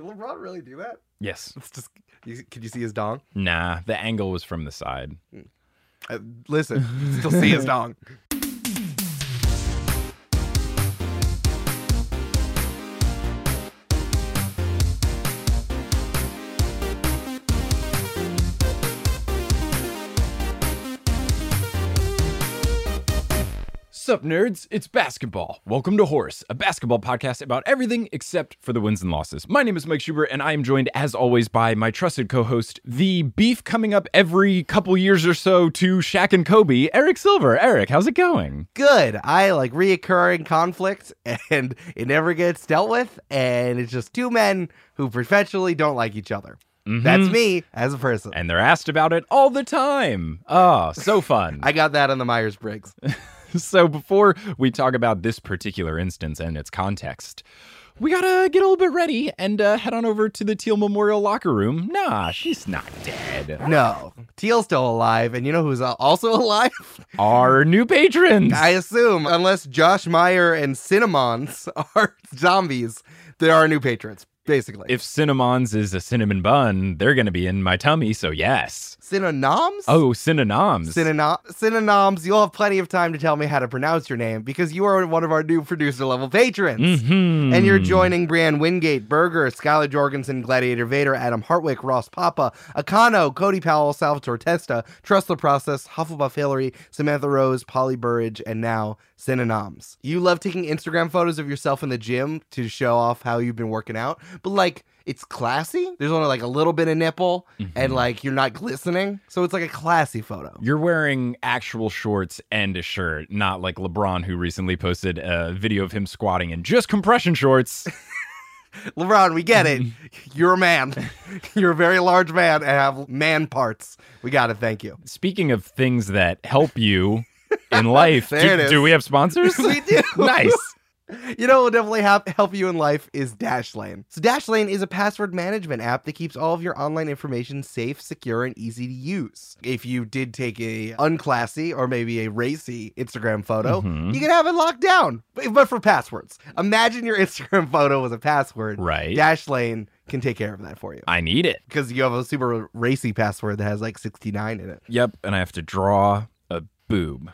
Did LeBron really do that? Yes. It's just. You, could you see his dong? Nah, the angle was from the side. Uh, listen, still see his dong. Sup, nerds? It's basketball. Welcome to Horse, a basketball podcast about everything except for the wins and losses. My name is Mike Schubert, and I am joined, as always, by my trusted co host, the beef coming up every couple years or so to Shaq and Kobe, Eric Silver. Eric, how's it going? Good. I like reoccurring conflict, and it never gets dealt with, and it's just two men who perpetually don't like each other. Mm-hmm. That's me as a person. And they're asked about it all the time. Oh, so fun. I got that on the Myers Briggs. so before we talk about this particular instance and its context, we gotta get a little bit ready and uh, head on over to the Teal Memorial locker room. Nah, she's not dead. No, Teal's still alive, and you know who's also alive? Our new patrons. I assume, unless Josh Meyer and Cinnamons are zombies, they are new patrons, basically. if Cinnamons is a cinnamon bun, they're gonna be in my tummy. So yes. Synonyms? Oh, synonyms. Synonym- synonyms, you'll have plenty of time to tell me how to pronounce your name because you are one of our new producer level patrons. Mhm. And you're joining Brian Wingate, Berger, Skylar Jorgensen, Gladiator Vader, Adam Hartwick, Ross Papa, Akano, Cody Powell, Salvatore Testa, Trust the Process, Hufflepuff Hillary, Samantha Rose, Polly Burridge, and now Synonyms. You love taking Instagram photos of yourself in the gym to show off how you've been working out, but like it's classy. There's only like a little bit of nipple and mm-hmm. like you're not glistening. So it's like a classy photo. You're wearing actual shorts and a shirt, not like LeBron, who recently posted a video of him squatting in just compression shorts. LeBron, we get it. You're a man. You're a very large man and have man parts. We got it. Thank you. Speaking of things that help you in life, do, do we have sponsors? We do. nice. You know what will definitely hap- help you in life is Dashlane. So Dashlane is a password management app that keeps all of your online information safe, secure, and easy to use. If you did take a unclassy or maybe a racy Instagram photo, Mhm. you can have it locked down, but but for passwords. Imagine your Instagram photo was a password. Right. Dashlane can take care of that for you. I need it. Because you have a super racy password that has like 69 in it. Yep. And I have to draw boob.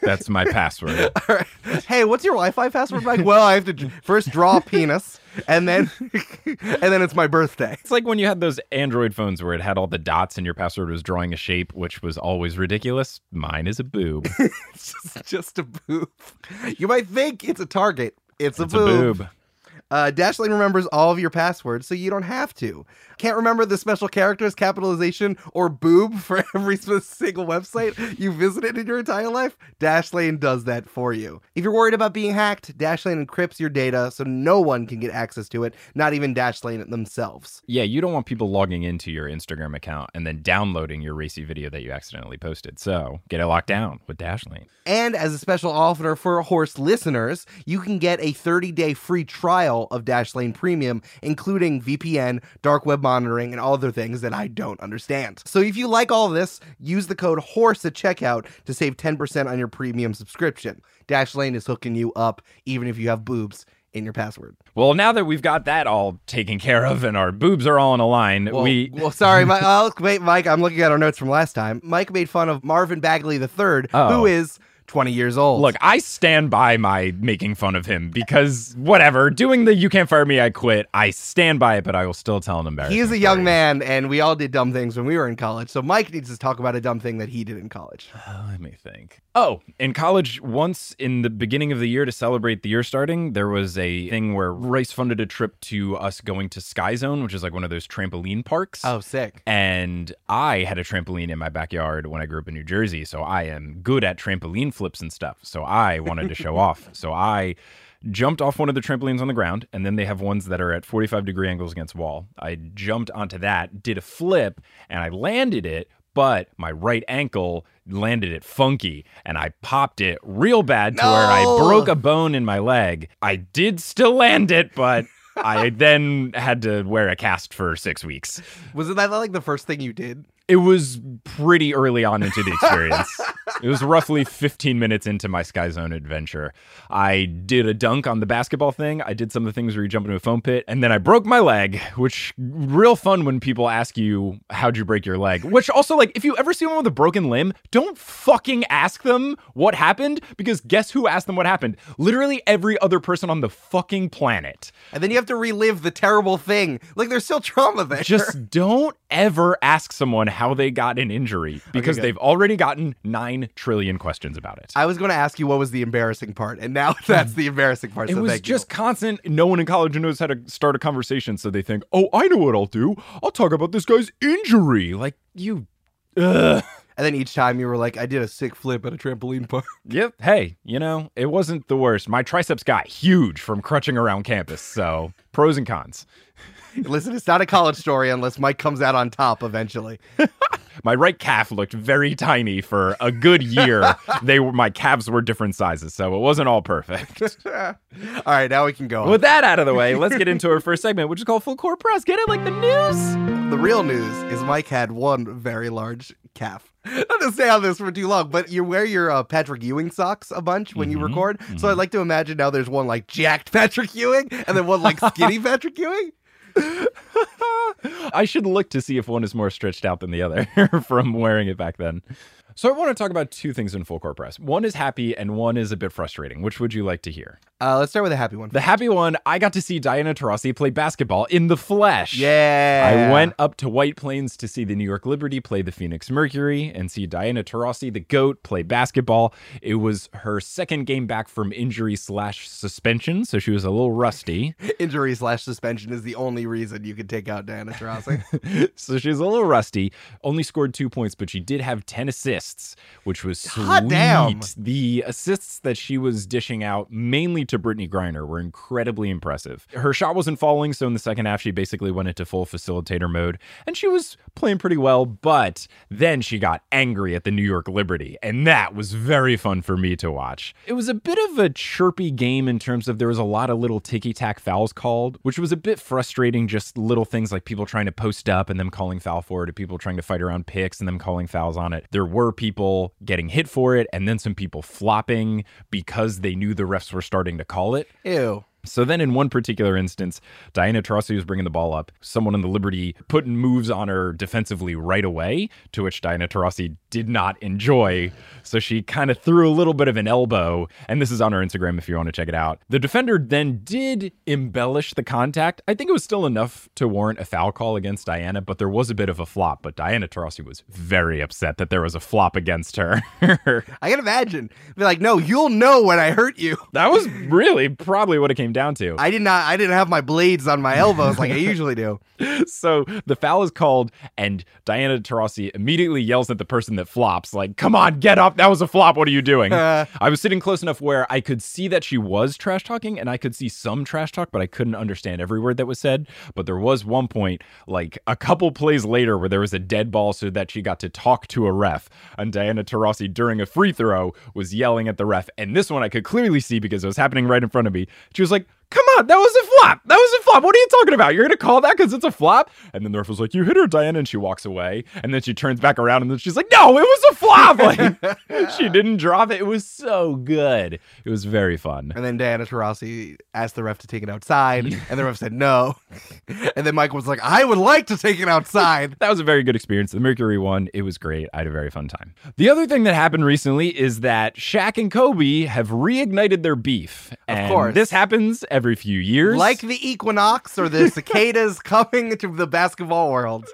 That's my password. Right. Hey, what's your Wi-Fi password, Mike? Well, I have to first draw a penis, and then and then it's my birthday. It's like when you had those Android phones where it had all the dots and your password was drawing a shape, which was always ridiculous. Mine is a boob. It's just, just a boob. You might think it's a target. It's a It's a boob. boob. Uh, Dashlane remembers all of your passwords, so you don't have to. Can't remember the special characters, capitalization, or boob for every single website you visited in your entire life? Dashlane does that for you. If you're worried about being hacked, Dashlane encrypts your data so no one can get access to it, not even Dashlane themselves. Yeah, you don't want people logging into your Instagram account and then downloading your racy video that you accidentally posted. So get it locked down with Dashlane. And as a special offer for Horse listeners, you can get a 30 day free trial of Dashlane Premium, including VPN, dark web monitoring, and all other things that I don't understand. So if you like all this, use the code HORSE at checkout to save 10% on your premium subscription. Dashlane is hooking you up, even if you have boobs in your password. Well, now that we've got that all taken care of and our boobs are all in a line, Well, we well sorry, Mike. Oh, uh, wait, Mike. I'm looking at our notes from last time. Mike made fun of Marvin Bagley III, Oh. who is 20 years old. Look, I stand by my making fun of him because whatever, doing the you can't fire me, I quit. I stand by it, but I will still tell an embarrassing. He is a young story. man, and we all did dumb things when we were in college. So Mike needs to talk about a dumb thing that he did in college. Uh, Let me think. Oh, in college, once in the beginning of the year to celebrate the year starting, there was a thing where Rice funded a trip to us going to Sky Zone, which is like one of those trampoline parks. Oh, sick. And I had a trampoline in my backyard when I grew up in New Jersey. So I am good at trampoline flips and stuff. So I wanted to show off. So I jumped off one of the trampolines on the ground. And then they have ones that are at 45 degree angles against wall. I jumped onto that, did a flip, and I landed it. But my right ankle landed it funky and I popped it real bad to where I broke a bone in my leg. I did still land it, but I then had to wear a cast for six weeks. Was it that like the first thing you did? It was pretty early on into the experience. it was roughly 15 minutes into my Sky Zone adventure. I did a dunk on the basketball thing. I did some of the things where you jump into a foam pit, and then I broke my leg, which real fun when people ask you how'd you break your leg. Which also like if you ever see one with a broken limb, don't fucking ask them what happened because guess who asked them what happened? Literally every other person on the fucking planet. And then you have to relive the terrible thing. Like there's still trauma there. Just don't ever ask someone how they got an injury because good. they've already gotten 9 trillion questions about it. I was going to ask you what was the embarrassing part, and now that's hmm. the embarrassing part. It so was just constant. No one in college knows how to start a conversation, so they think, "Oh, I know what I'll do. I'll talk about this guy's injury." Like you, ugh. you. And then each time you were like, "I did a sick flip at a trampoline park." Yep. Hey, you know, it wasn't the worst. My triceps got huge from crutching around campus. So pros and cons. Listen, it's not a college story unless Mike comes out on top eventually. My right calf looked very tiny for a good year. they were my calves were different sizes, so it wasn't all perfect. all right, now we can go. on. With that out of the way, let's get into our first segment, which is called Full Court Press. Get it like the news. The real news is Mike had one very large calf. Not to stay on this for too long, but you wear your uh, Patrick Ewing socks a bunch when you Mhm, record. So I'd like to imagine now there's one like jacked Patrick Ewing and then one like skinny Patrick Ewing. I should look to see if one is more stretched out than the other from wearing it back then. So I want to talk about two things in full court press. One is happy and one is a bit frustrating. Which would you like to hear? Uh, let's start with a happy one. The happy one, I got to see Diana Taurasi play basketball in the flesh. yeah, I went up to White Plains to see the New York Liberty play the Phoenix Mercury and see Diana Taurasi, the GOAT, play basketball. It was her second game back from injury slash suspension, so she was a little rusty. injury slash suspension is the only reason you could take out Diana Taurasi. so she's a little rusty. Only scored two points, but she did have 10 assists, which was sweet. Hot damn. The assists that she was dishing out, mainly to Brittney Griner, were incredibly impressive. Her shot wasn't falling, so in the second half, she basically went into full facilitator mode, and she was playing pretty well, but then she got angry at the New York Liberty, and that was very fun for me to watch. It was a bit of a chirpy game in terms of there was a lot of little ticky tack fouls called, which was a bit frustrating, just little things like people trying to post up and them calling foul for it, or people trying to fight around picks and them calling fouls on it. There were people getting hit for it, and then some people flopping because they knew the refs were starting to call it. Ew. So then, in one particular instance, Diana Taurasi was bringing the ball up. Someone in the Liberty putting moves on her defensively right away, to which Diana Taurasi did not enjoy. So she kind of threw a little bit of an elbow, and this is on her Instagram if you want to check it out. The defender then did embellish the contact. I think it was still enough to warrant a foul call against Diana, but there was a bit of a flop. But Diana Taurasi was very upset that there was a flop against her. I can imagine. Be like, no, you'll know when I hurt you. that was really probably what it came down to. I did not. I didn't have my blades on my elbows like I usually do. so the foul is called, and Diana Taurasi immediately yells at the person that flops, like, "Come on, get up! That was a flop. What are you doing?" Uh. I was sitting close enough where I could see that she was trash talking, and I could see some trash talk, but I couldn't understand every word that was said. But there was one point, like a couple plays later, where there was a dead ball, so that she got to talk to a ref, and Diana Taurasi during a free throw was yelling at the ref, and this one I could clearly see because it was happening right in front of me. She was like. Come on, that was a flop. That was a flop. What are you talking about? You're gonna call that because it's a flop? And then the ref was like, "You hit her, Diana," and she walks away. And then she turns back around, and then she's like, "No, it was a flop." Like she didn't drop it. It was so good. It was very fun. And then Diana Taurasi asked the ref to take it outside, and the ref said no. And then Mike was like, I would like to take it outside. That was a very good experience. The Mercury one, it was great. I had a very fun time. The other thing that happened recently is that Shaq and Kobe have reignited their beef. And course. This happens every few years. Like the equinox or the cicadas coming to the basketball world.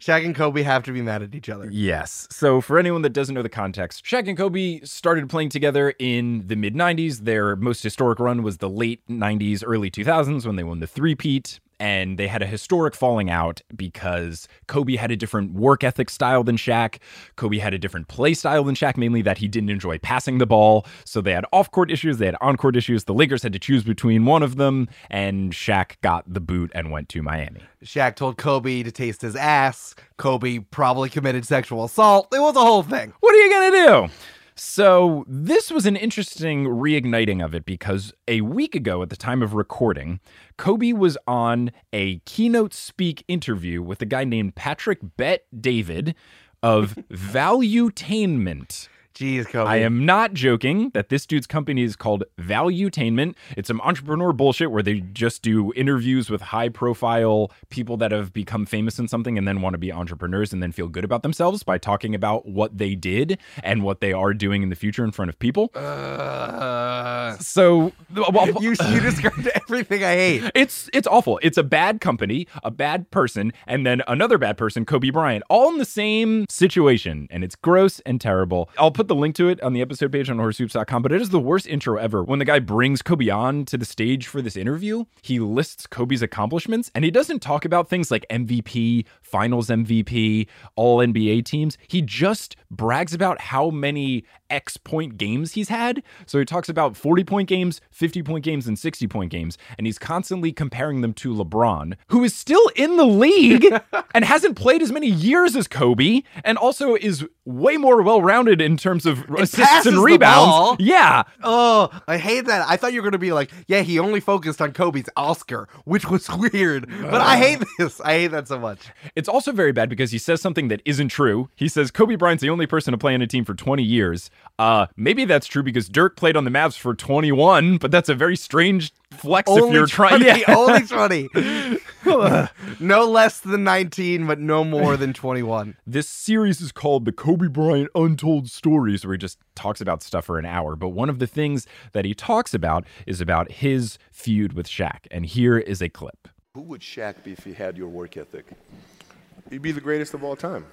Shaq and Kobe have to be mad at each other. Yes. So, for anyone that doesn't know the context, Shaq and Kobe started playing together in the mid 90s. Their most historic run was the late 90s, early 2000s when they won the three-peat. And they had a historic falling out because Kobe had a different work ethic style than Shaq. Kobe had a different play style than Shaq, mainly that he didn't enjoy passing the ball. So they had off court issues, they had on court issues. The Lakers had to choose between one of them, and Shaq got the boot and went to Miami. Shaq told Kobe to taste his ass. Kobe probably committed sexual assault. It was a whole thing. What are you going to do? So, this was an interesting reigniting of it because a week ago, at the time of recording, Kobe was on a keynote speak interview with a guy named Patrick Bet David of Valuetainment. Jeez, Kobe. I am not joking that this dude's company is called Valuetainment. It's some entrepreneur bullshit where they just do interviews with high profile people that have become famous in something and then want to be entrepreneurs and then feel good about themselves by talking about what they did and what they are doing in the future in front of people. Uh, So, well, you you described everything I hate. it's it's awful. It's a bad company, a bad person, and then another bad person, Kobe Bryant, all in the same situation, and it's gross and terrible. I'll put the link to it on the episode page on horsehoops.com, but it is the worst intro ever. When the guy brings Kobe on to the stage for this interview, he lists Kobe's accomplishments, and he doesn't talk about things like MVP, Finals MVP, All NBA teams. He just brags about how many X point games he's had. So he talks about 40 point games, 50 point games, and 60 point games. And he's constantly comparing them to LeBron, who is still in the league and hasn't played as many years as Kobe, and also is way more well rounded in terms of assists passes and rebounds. Yeah. Oh, I hate that. I thought you were going to be like, yeah, he only focused on Kobe's Oscar, which was weird. But I hate this. I hate that so much. It's also very bad because he says something that isn't true. He says Kobe Bryant's the only person to play on a team for 20 years. Uh, maybe that's true because Dirk played on the Mavs for 21, but that's a very strange flex if you're trying. 20, Yeah. only 20. no less than 19, but no more than 21. This series is called The Kobe Bryant Untold Stories, where he just talks about stuff for an hour. But one of the things that he talks about is about his feud with Shaq. And here is a clip. Who would Shaq be if he had your work ethic? He'd be the greatest of all time.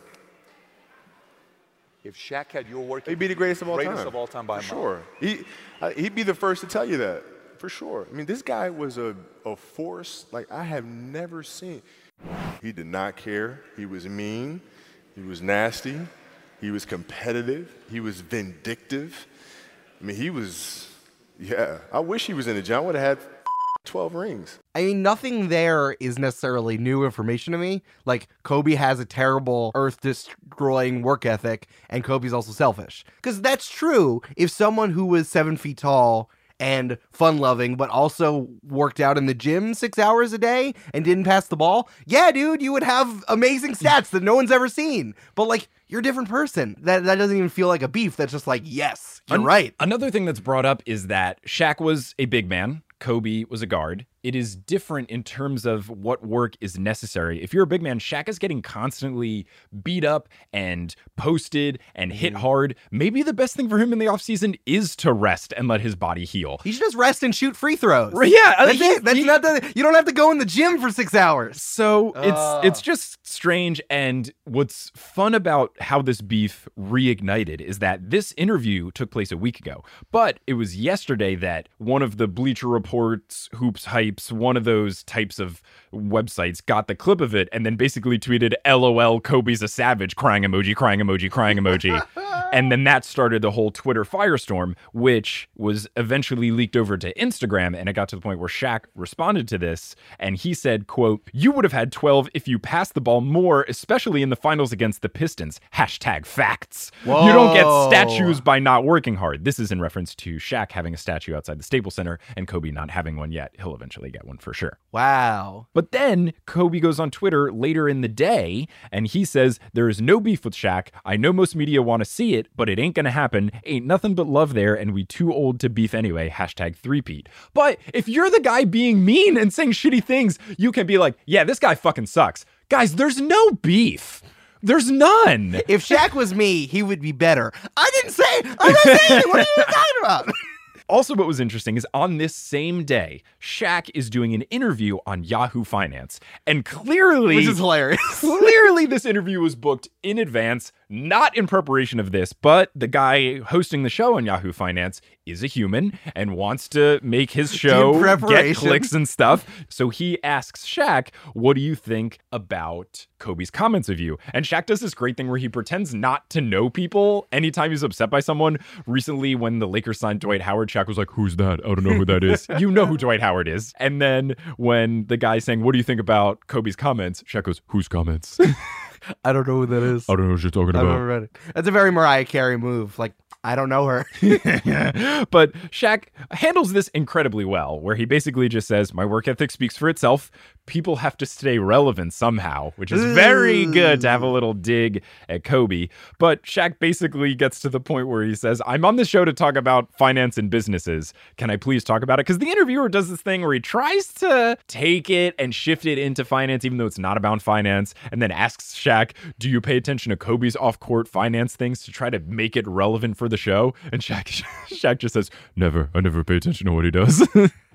If Shaq had your work He'd be the greatest of all greatest time. of all time by For sure. He, uh, he'd be the first to tell you that, for sure. I mean, this guy was a, a force like I have never seen. He did not care. He was mean. He was nasty. He was competitive. He was vindictive. I mean, he was, yeah. I wish he was in the gym. I would have had 12 rings. I mean, nothing there is necessarily new information to me. Like, Kobe has a terrible, earth destroying work ethic, and Kobe's also selfish. Because that's true. If someone who was seven feet tall and fun loving, but also worked out in the gym six hours a day and didn't pass the ball, yeah, dude, you would have amazing stats that no one's ever seen. But, like, you're a different person. That, that doesn't even feel like a beef. That's just like, yes, you're An- right. Another thing that's brought up is that Shaq was a big man, Kobe was a guard. It is different in terms of what work is necessary. If you're a big man, Shaq is getting constantly beat up and posted and hit hard. Maybe the best thing for him in the offseason is to rest and let his body heal. You should just rest and shoot free throws. Right, yeah, uh, that's he- it. That's he- not the. You don't have to go in the gym for six hours. So Ah. it's it's just strange and what's fun about how this beef reignited is that this interview took place a week ago. But it was yesterday that one of the Bleacher Reports, Hoops One of those types of websites got the clip of it and then basically tweeted LOL Kobe's a savage crying emoji crying emoji crying emoji. and then that started the whole Twitter firestorm which was eventually leaked over to Instagram and it got to the point where Shaq responded to this and he said quote you would have had 12 if you passed the ball more especially in the finals against the Pistons. Hashtag facts. You don't get statues by not working hard. This is in reference to Shaq having a statue outside the Staples Center and Kobe not having one yet. He'll eventually get one for sure. Wow. but then Kobe goes on Twitter later in the day and he says, There is no beef with Shaq. I know most media want to see it, but it ain't gonna happen. Ain't nothing but love there, and we too old to beef anyway. Hashtag threepeat. But if you're the guy being mean and saying shitty things, you can be like, Yeah, this guy fucking sucks. Guys, there's no beef. There's none. If Shaq was me, he would be better. I didn't say. I'm not saying. What are you talking about? Also, what was interesting is on this same day, Shaq is doing an interview on Yahoo Finance. And clearly, Which is hilarious. Clearly, this interview was booked in advance, not in preparation of this, but the guy hosting the show on Yahoo Finance is a human and wants to make his show get clicks and stuff. So he asks Shaq, What do you think about Kobe's comments of you? And Shaq does this great thing where he pretends not to know people anytime he's upset by someone. Recently, when the Lakers signed Dwight Howard, Shaq was like, Who's that? I don't know who that is. you know who Dwight Howard is. And then when the guy's saying, What do you think about Kobe's comments? Shaq goes, Whose comments? I don't know who that is. I don't know what you're talking I've never read it. That's a very Mariah Carey move. Like, I don't know her. but Shaq handles this incredibly well, where he basically just says, My work ethic speaks for itself. People have to stay relevant somehow, which is very good to have a little dig at Kobe. But Shaq basically gets to the point where he says, I'm on the show to talk about finance and businesses. Can I please talk about it? Because the interviewer does this thing where he tries to take it and shift it into finance, even though it's not about finance, and then asks Shaq, Do you pay attention to Kobe's off court finance things to try to make it relevant for the show? And Shaq, Shaq just says, Never. I never pay attention to what he does.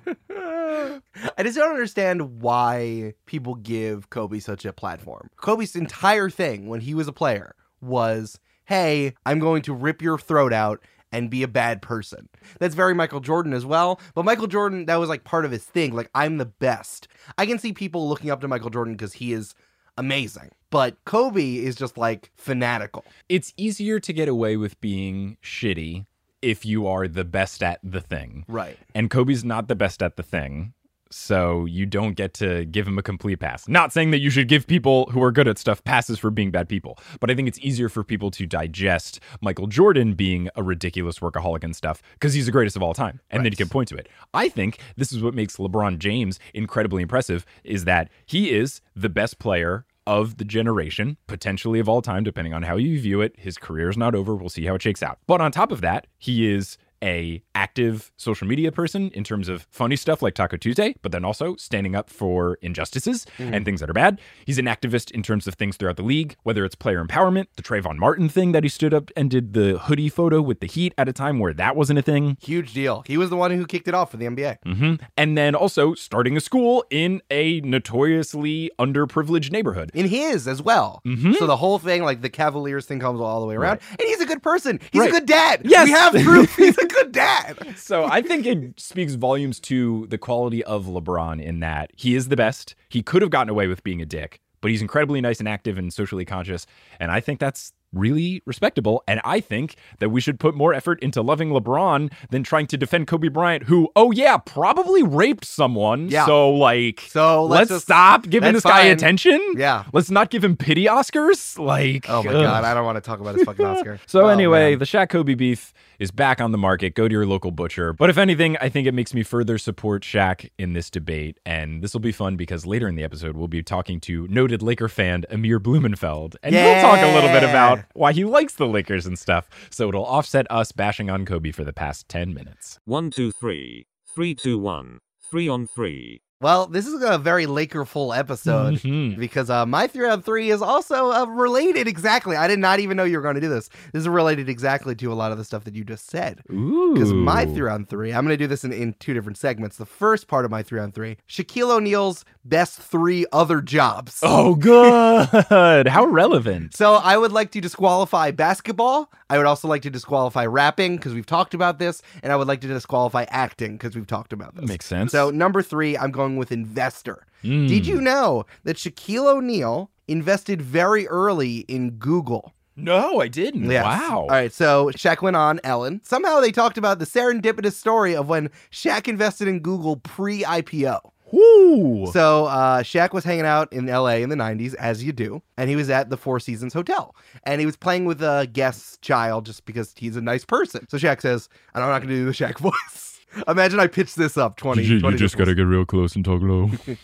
I just don't understand why people give Kobe such a platform. Kobe's entire thing when he was a player was, hey, I'm going to rip your throat out and be a bad person. That's very Michael Jordan as well. But Michael Jordan, that was like part of his thing. Like, I'm the best. I can see people looking up to Michael Jordan because he is amazing. But Kobe is just like fanatical. it's easier to get away with being shitty if you are the best at the thing. Right. And Kobe's not the best at the thing. So you don't get to give him a complete pass. Not saying that you should give people who are good at stuff passes for being bad people, but I think it's easier for people to digest Michael Jordan being a ridiculous workaholic and stuff because he's the greatest of all time. And then you can point to it. I think this is what makes LeBron James incredibly impressive is that he is the best player of the generation, potentially of all time, depending on how you view it. His career is not over. We'll see how it shakes out. But on top of that, he is a active social media person in terms of funny stuff like Taco Tuesday, but then also standing up for injustices and things that are bad. He's an activist in terms of things throughout the league, whether it's player empowerment, the Trayvon Martin thing that he stood up and did the hoodie photo with the Heat at a time where that wasn't a thing. Huge deal. He was the one who kicked it off for the NBA. hmm And then also starting a school in a notoriously underprivileged neighborhood. in his as well. Mm-hmm. So the whole thing, like the Cavaliers thing, comes all the way around, and he's a good person. He's Right. a good dad. Yes. we have proof. Good dad. So I think it speaks volumes to the quality of LeBron in that he is the best. He could have gotten away with being a dick, but he's incredibly nice and active and socially conscious. And I think that's really respectable. And I think that we should put more effort into loving LeBron than trying to defend Kobe Bryant, who, oh yeah, probably raped someone. Yeah. So like, So let's let's, just- stop giving this guy fine. attention. Yeah. Let's not give him pity Oscars. Like, Oh my ugh. god, I don't want to talk about his fucking Oscar. So Oh, anyway, man. the Shaq Kobe beef is back on the market. Go to your local butcher. But if anything, I think it makes me further support Shaq in this debate. And this will be fun because later in the episode, we'll be talking to noted Laker fan Amir Blumenfeld. And he'll talk a little bit Yeah. Why he likes the Lakers and stuff. So it'll offset us bashing on Kobe for the past 10 minutes. One, two, three. Three, two, one. Three on three. Well, this is a very Laker-full episode Mhm. because uh, my three on three is also uh, related exactly. I did not even know you were going to do this. This is related exactly to a lot of the stuff that you just said. Because my three on three, I'm going to do this in, in two different segments. The first part of my three on three, Shaquille O'Neal's best three other jobs. Oh, good. How relevant. So I would like to disqualify basketball. I would also like to disqualify rapping because we've talked about this, and I would like to disqualify acting because we've talked about this. Makes sense. So number three, I'm going with investor. Mm. Did you know that Shaquille O'Neal invested very early in Google? No, I didn't. Yes. Wow. All right, so Shaq went on Ellen. Somehow they talked about the serendipitous story of when Shaq invested in Google pre-IPO. Woo. So uh, Shaq was hanging out in LA in the 90s, as you do, and he was at the Four Seasons Hotel. And he was playing with a guest child just because he's a nice person. So Shaq says, I'm not going to do the Shaq voice. Imagine I pitched this up 20, You, 20 decibels. get real close and talk low.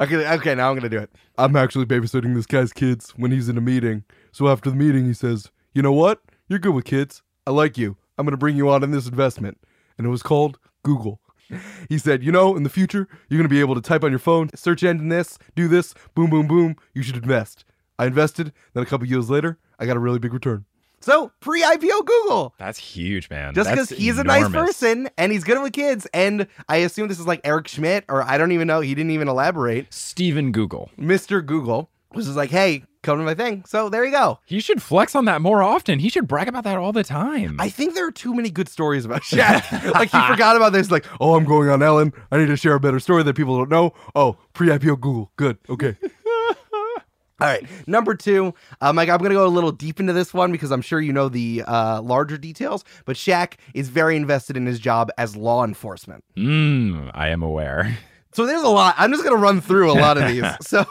Okay, okay, now I'm going to do it. I'm actually babysitting this guy's kids when he's in a meeting. So after the meeting, he says, You know what? You're good with kids. I like you. I'm going to bring you on in this investment. And it was called Google. He said, You know, in the future, you're going to be able to type on your phone, search engine this, do this, boom, boom, boom. You should invest. I invested. Then a couple years later, I got a really big return. So pre IPO Google. That's huge, man. Just because he's a nice person and he's good with kids. And I assume this is like Eric Schmidt, or I don't even know. He didn't even elaborate. Stephen Google. Mr. Google was just like, hey, come to my thing. So there you go. He should flex on that more often. He should brag about that all the time. I think there are too many good stories about Shaq. like he forgot about this. Like, oh, I'm going on Ellen. I need to share a better story that people don't know. Oh, pre-IPO Google. Good. Okay. All right, number two, uh, Mike. I'm gonna go a little deep into this one because I'm sure you know the uh, larger details. But Shaq is very invested in his job as law enforcement. mm, I am aware. So there's a lot. I'm just going to run through a lot of these. so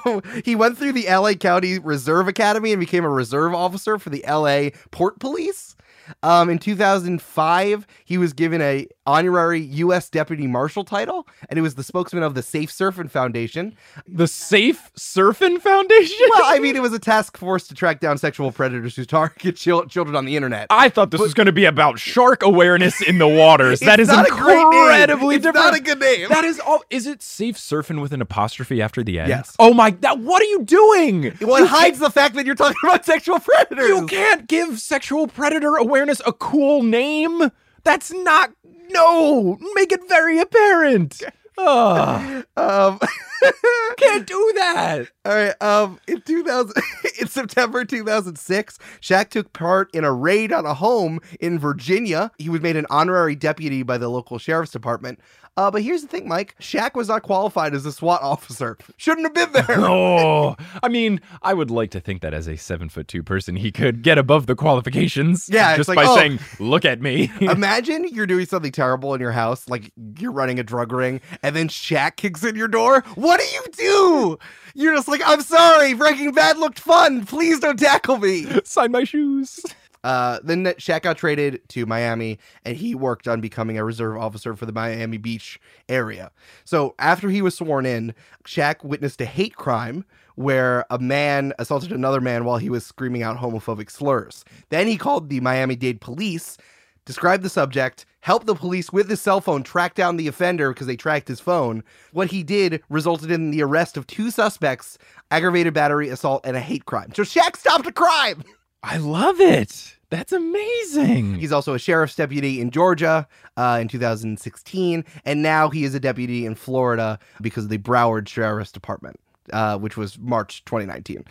he went through the LA County Reserve Academy and became a reserve officer for the LA Port Police. Um, in 2005, he was given a honorary U.S. Deputy Marshal title, and he was the spokesman of the Safe Surfing Foundation. The Safe Surfing Foundation? Well, I mean, it was a task force to track down sexual predators who target chil- children on the internet. I thought this was going to be about shark awareness in the waters. that is is a great name. incredibly It's different. not a good name. That is all. Is it safe surfing with an apostrophe after the end? Yes. Oh my! That. What are you doing? Well, it hides the fact that you're talking about sexual predators. You can't give sexual predator awareness a cool name. That's not. No, make it very apparent. Ugh, Um, can't do that. all right. Um, in 2000, in September 2006, Shaq took part in a raid on a home in Virginia. He was made an honorary deputy by the local sheriff's department. Uh, but here's the thing, Mike. Shaq was not qualified as a SWAT officer. Shouldn't have been there. Oh, I mean, I would like to think that as a seven foot two person, he could get above the qualifications. Yeah, just like, by oh. saying, "Look at me." Imagine you're doing something terrible in your house, like you're running a drug ring, and then Shaq kicks in your door. What do you do? You're just like, I'm sorry, Breaking Bad looked fun. Please don't tackle me. Sign my shoes. Uh, then Shaq got traded to Miami, and he worked on becoming a reserve officer for the Miami Beach area. So after he was sworn in, Shaq witnessed a hate crime where a man assaulted another man while he was screaming out homophobic slurs. Then he called the Miami Dade police, described the subject, helped the police with his cell phone track down the offender because they tracked his phone. What he did resulted in the arrest of two suspects, aggravated battery, assault, and a hate crime. So Shaq stopped a crime. I love it. That's amazing. He's also a sheriff's deputy in Georgia uh, in 2016, and now he is a deputy in Florida because of the Broward Sheriff's Department, uh, which was March 2019.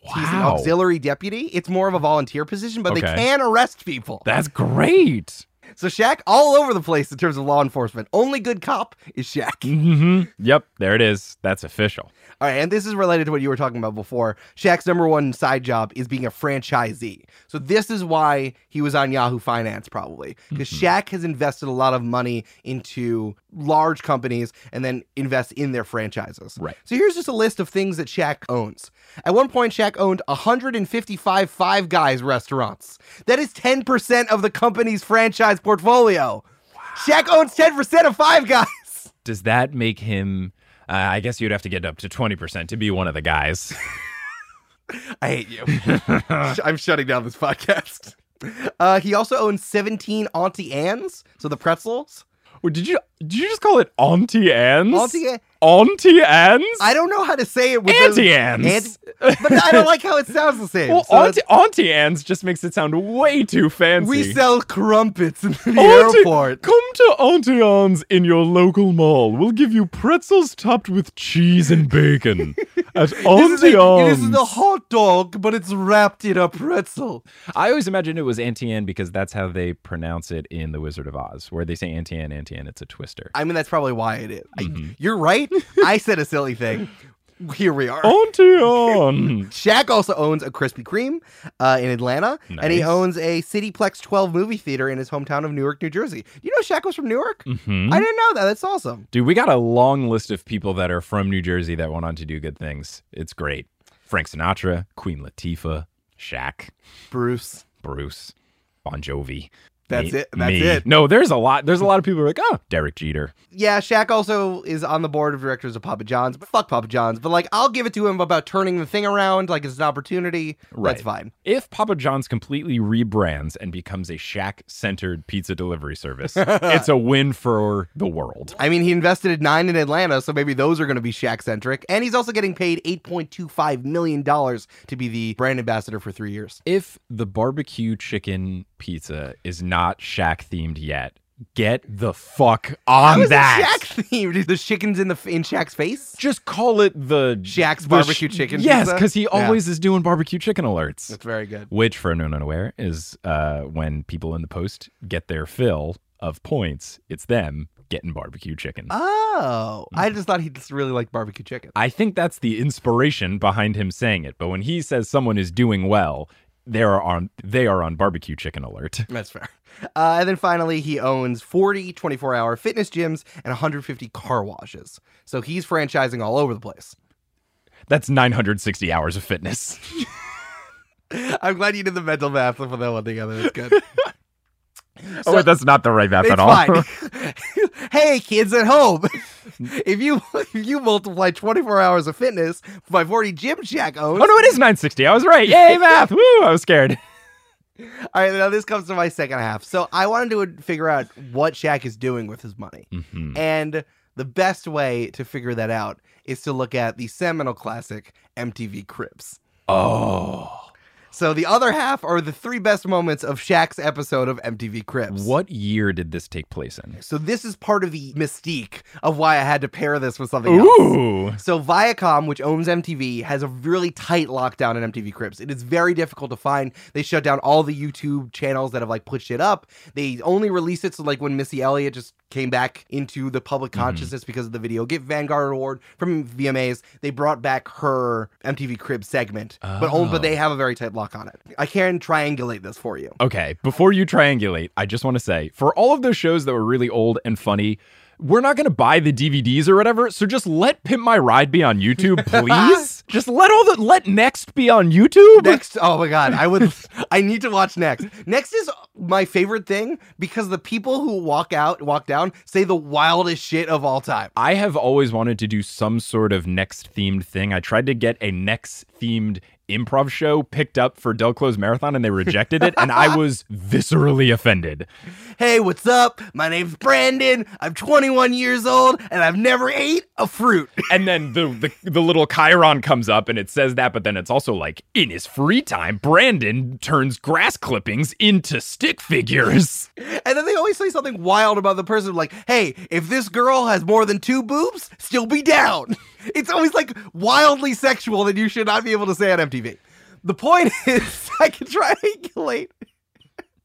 He's an Wow. auxiliary deputy. It's more of a volunteer position, but they Okay. can arrest people. That's great. So Shaq all over the place in terms of law enforcement. Only good cop is Shaq. hmm Yep, there it is. That's official. All right, and this is related to what you were talking about before. Shaq's number one side job is being a franchisee. So this is why he was on Yahoo Finance, probably because Shaq has invested a lot of money into large companies and then invest in their franchises. Right. So here's just a list of things that Shaq owns. At one point, Shaq owned 155 Five Guys restaurants. That is 10% of the company's franchise portfolio. Shaq owns 10% of Five Guys. Does that make him? Uh, I guess you'd have to get up to twenty percent to be one of the guys. I hate you. I'm shutting down this podcast. Uh, he also owns 17 Auntie Anne's, so the pretzels. Wait, did you did you just call it Auntie Anne's? Auntie Anne- Auntie Anne's? I don't know how to say it with Auntie the, Anne's. Auntie- but I don't like how it sounds the same. well, so Auntie, Auntie Anne's just makes it sound way too fancy. we sell crumpets in the Auntie- airport. Come to Auntie Anne's in your local mall. We'll give you pretzels topped with cheese and bacon at This is, Auntie Anne's. this is a hot dog, but it's wrapped in a pretzel. I always imagined it was Auntie Anne because that's how they pronounce it in The Wizard of Oz, where they say Auntie Anne, Auntie Anne. It's a twister. I mean, that's probably why it is. Mm-hmm. you're right. I said a silly thing. Here we are. on Auntie Anne. Shaq also owns a Krispy Kreme uh, in Atlanta, and he owns a Cityplex 12 movie theater in his hometown of Newark, New Jersey. You know Shaq was from Newark? Mhm. I didn't know that. That's awesome. Dude, we got a long list of people that are from New Jersey that went on to do good things. It's great. Frank Sinatra, Queen Latifah, Shaq, Bruce. Bruce, Bon Jovi. That's me- it. That's me. it. No, there's a lot. There's a lot of people who are like, oh, Derek Jeter. Yeah, Shaq also is on the board of directors of Papa John's, but fuck Papa John's. But like, I'll give it to him about turning the thing around, like it's an opportunity. That's fine. If Papa John's completely rebrands and becomes a Shaq-centered pizza delivery service, it's a win for the world. I mean, he invested in nine in Atlanta, so maybe those are going to be Shaq centric. And he's also getting paid $8.25 million to be the brand ambassador for three years. If the barbecue chicken pizza is not Shaq themed yet, get the fuck on that. it Shaq themed? The chicken's in the in Shaq's face? Just call it the Shaq's the barbecue chicken Yes, because he Yeah. always is doing barbecue chicken alerts. That's very good. Which, for anyone unaware, is uh, when people in the post get their fill of points. It's them getting barbecue chicken. Oh, I just thought he just really liked barbecue chicken. I think that's the inspiration behind him saying it. But when he says someone is doing well, they are on they are on barbecue chicken alert. That's fair. Uh, and then finally, he owns 40 24 hour fitness gyms and 150 car washes. So he's franchising all over the place. That's 960 hours of fitness. I'm glad you did the mental math for that one together. It's good. oh, wait, that's not the right math at all. fine. hey, kids at home, if you if you multiply 24 hours of fitness by 40 Gym Shaq owns, oh, no, it is 960. I was right. Yay, math. Woo, I was scared. all right, now this comes to my second half. So I wanted to figure out what Shaq is doing with his money, Mhm. and the best way to figure that out is to look at the seminal classic MTV Cribs. Oh. So the other half are the three best moments of Shaq's episode of MTV Cribs. What year did this take place in? So this is part of the mystique of why I had to pair this with something else. So Viacom, which owns MTV, has a really tight lockdown on MTV Cribs. It is very difficult to find. They shut down all the YouTube channels that have like put shit up. They only release it so like when Missy Elliott just came back into the public mm-hmm. consciousness because of the video Get Vanguard Award from VMAs. They brought back her MTV Cribs segment, but only, but Oh. they have a very tight lock on it. I can triangulate this for you. Okay, before you triangulate, I just want to say for all of those shows that were really old and funny, we're not going to buy the DVDs or whatever. So just let Pimp My Ride be on YouTube, please. just let all the let Next be on YouTube. Next, oh my god, I would, I need to watch next. Next is my favorite thing because the people who walk out, walk down, say the wildest shit of all time. I have always wanted to do some sort of Next themed thing. I tried to get a Next themed improv show picked up for Del Close Marathon and they rejected it, and I was viscerally offended. Hey, what's up? My name's Brandon. I'm 21 years old and I've never ate a fruit. And then the, the the little chyron comes up and it says that, but then it's also like in his free time, Brandon turns grass clippings into stick figures. And then they always say something wild about the person, like, hey, if this girl has more than two boobs, still be down. It's always like wildly sexual that you should not be able to say on MTV. The point is, I can triangulate.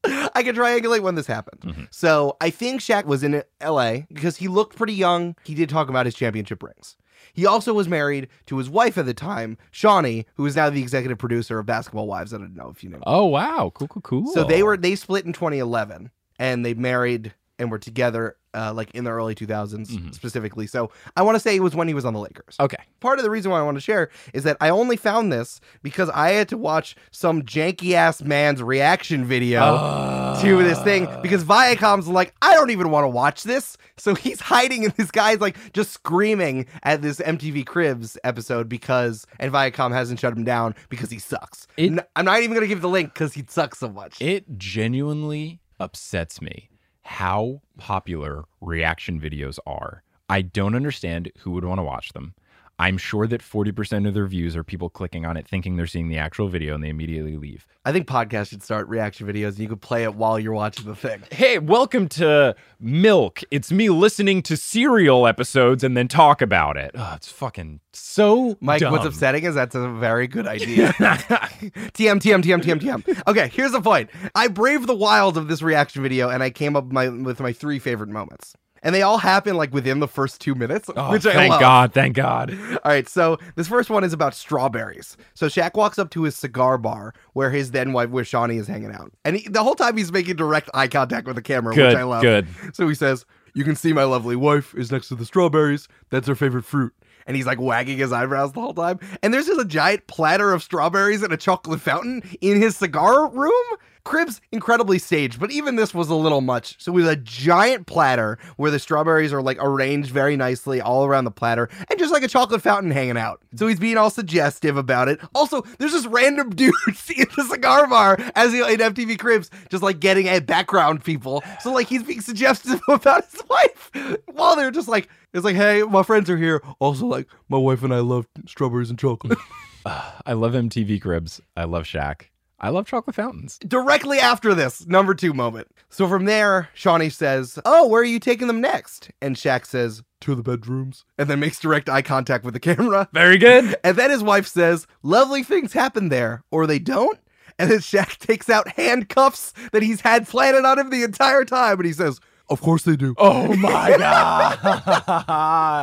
I can triangulate when this happened. Mm-hmm. So I think Shaq was in LA because he looked pretty young. He did talk about his championship rings. He also was married to his wife at the time, Shaunie, who is now the executive producer of Basketball Wives. I don't know if you know. Oh wow, cool, cool, cool. So they were they split in 2011 and they married and were together uh, like in the early 2000s Mhm. specifically. So I want to say it was when he was on the Lakers. okay. Part of the reason why I want to share is that I only found this because I had to watch some janky ass man's reaction video to this thing because Viacom's like, I don't even want to watch this. So he's hiding and this guy's like just screaming at this MTV Cribs episode because, and Viacom hasn't shut him down because he sucks. It- I'm not even going to give the link because he sucks so much. It genuinely upsets me how popular reaction videos are. I don't understand who would want to watch them. I'm sure that 40% of their views are people clicking on it thinking they're seeing the actual video and they immediately leave. I think podcasts should start reaction videos and you could play it while you're watching the thing. Hey, welcome to Milk. It's me listening to serial episodes and then talk about it. Oh, it's fucking so Mike, what's upsetting is that's a very good idea. TM, TM, TM, TM, TM. Okay, here's the point. I braved the wilds of this reaction video and I came up my, with my three favorite moments. And they all happen like within the first two minutes, Oh, which I thank love. God, thank God. All right, so this first one is about strawberries. So Shaq walks up to his cigar bar where his then wife, where Shaunie is hanging out, and he, the whole time he's making direct eye contact with the camera, Good, which I love. good. So he says, "You can see my lovely wife is next to the strawberries. That's her favorite fruit." And he's like wagging his eyebrows the whole time. And there's just a giant platter of strawberries and a chocolate fountain in his cigar room. Cribs incredibly staged, but even this was a little much. So with a giant platter where the strawberries are like arranged very nicely all around the platter, and just like a chocolate fountain hanging out. So he's being all suggestive about it. Also, there's this random dude in the cigar bar as he in MTV Cribs, just like getting at background people. So like he's being suggestive about his wife while they're just like, it's like, hey, my friends are here. Also, like, my wife and I love strawberries and chocolate. Ah, I love MTV Cribs. I love Shaq. I love chocolate fountains. directly after this number two moment. So from there, Shaunie says, Oh, where are you taking them next? And Shaq says, To the bedrooms. And then makes direct eye contact with the camera. Very good. And then his wife says, Lovely things happen there, or they don't. And then Shaq takes out handcuffs that he's had planted on him the entire time. And he says, Of course they do. Oh my God.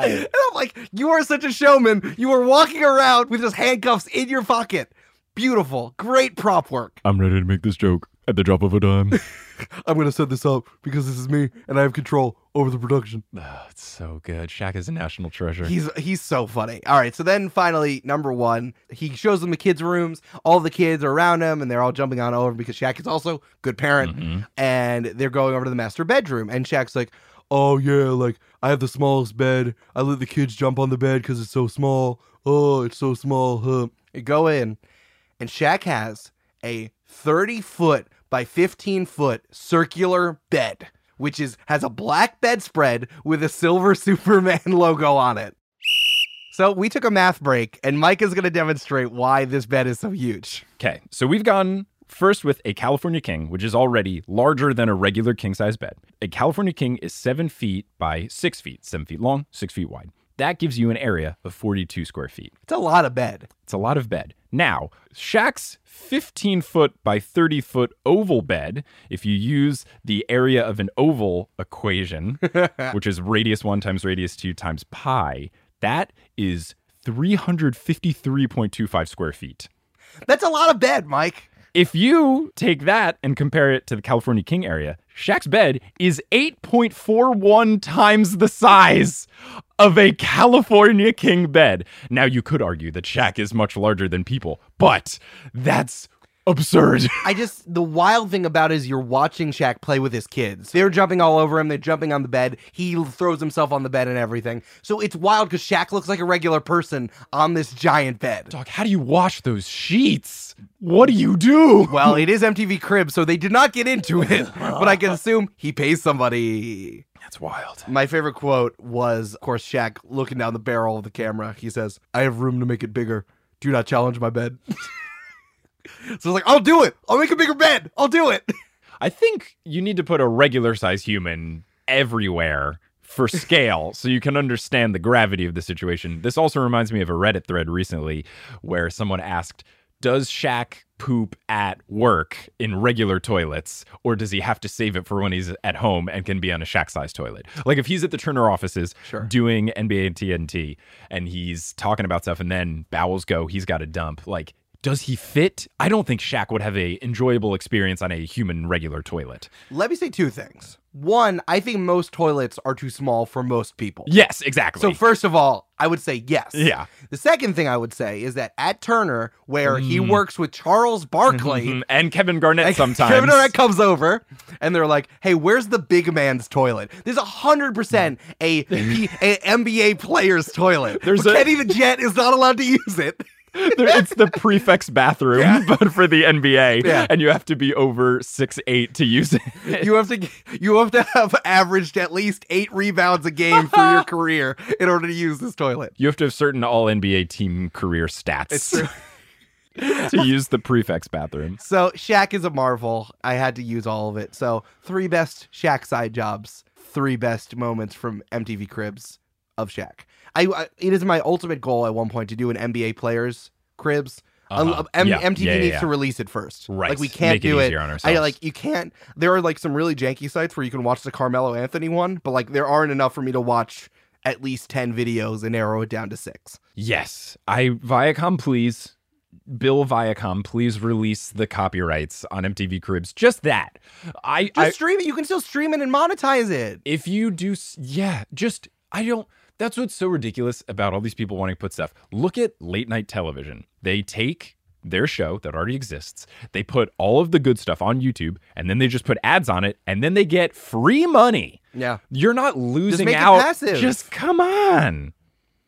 And I'm like, You are such a showman. You were walking around with just handcuffs in your pocket. Beautiful. Great prop work. I'm ready to make this joke. At the drop of a dime. I'm gonna set this up because this is me and I have control over the production. oh, it's so good. Shaq is a national treasure. He's he's so funny. All right, so then finally, number one, he shows them the kids' rooms. All the kids are around him, and they're all jumping on over him because Shaq is also good parent, mm-hmm. and they're going over to the master bedroom. And Shaq's like, "Oh yeah, like I have the smallest bed. I let the kids jump on the bed because it's so small. Oh, it's so small. Huh. You go in, and Shaq has a 30 foot by 15 foot circular bed, which is has a black bedspread with a silver Superman logo on it. So we took a math break, and Mike is going to demonstrate why this bed is so huge. Okay, so we've gone first with a California King, which is already larger than a regular king size bed. A California King is seven feet by six feet, seven feet long, six feet wide. That gives you an area of 42 square feet. It's a lot of bed. It's a lot of bed. Now, Shaq's 15 foot by 30 foot oval bed, if you use the area of an oval equation, which is radius 1 times radius 2 times pi, that is 353.25 square feet. That's a lot of bed, Mike. If you take that and compare it to the California King area, Shaq's bed is 8.41 times the size of a California King bed. Now, you could argue that Shaq is much larger than people, but that's absurd. I just the wild thing about it is you're watching Shaq play with his kids. They're jumping all over him. They're jumping on the bed. He throws himself on the bed and everything. So it's wild because Shaq looks like a regular person on this giant bed. Dog, how do you wash those sheets? What do you do? Well, it is MTV Cribs, so they did not get into it. But I can assume he pays somebody. That's wild. My favorite quote was, of course, Shaq looking down the barrel of the camera. He says, I have room to make it bigger. Do not challenge my bed. So it's like, I'll do it. I'll make a bigger bed. I'll do it. I think you need to put a regular size human everywhere for scale so you can understand the gravity of the situation. This also reminds me of a Reddit thread recently where someone asked, Does Shaq poop at work in regular toilets, or does he have to save it for when he's at home and can be on a Shaq size toilet? Like if he's at the Turner offices Sure. doing NBA and TNT and he's talking about stuff and then bowels go, he's got to dump. Like, does he fit? I don't think Shaq would have a enjoyable experience on a human regular toilet. Let me say two things. One, I think most toilets are too small for most people. Yes, exactly. So first of all, I would say yes. Yeah. The second thing I would say is that at Turner, where he Mm. works with Charles Barkley, Mhm. and Kevin Garnett and sometimes. Kevin Durant comes over, and they're like, "Hey, where's the big man's toilet? There's a hundred percent a NBA player's toilet. There's but a- Kenny the Jet is not allowed to use it. There- it's the prefect's bathroom, but for the NBA, Yeah. and you have to be over six eight to use it. You have to you have to have averaged at least eight rebounds a game through your career in order to use this toilet. You have to have certain All NBA team career stats It's true. to use the prefect's bathroom. So Shaq is a marvel. I had to use all of it. So three best Shaq side jobs, three best moments from MTV Cribs of Shaq. I, I it is my ultimate goal at one point to do an NBA players cribs. Uh-huh. Uh, M- Yeah, MTV yeah, yeah, needs to release it first. Right. Like we can't Make do it. on I like you can't. There are like some really janky sites where you can watch the Carmelo Anthony one, but like there aren't enough for me to watch at least ten videos and narrow it down to six. Yes, I Viacom, please, Bill Viacom, please release the copyrights on MTV Cribs. Just that. I, Just I stream it. You can still stream it and monetize it. if you do, yeah, just I don't. That's what's so ridiculous about all these people wanting to put stuff. Look at late night television. They take their show that already exists, they put all of the good stuff on YouTube, and then they just put ads on it, and then they get free money. Yeah. You're not losing make it out. passive. Just come on.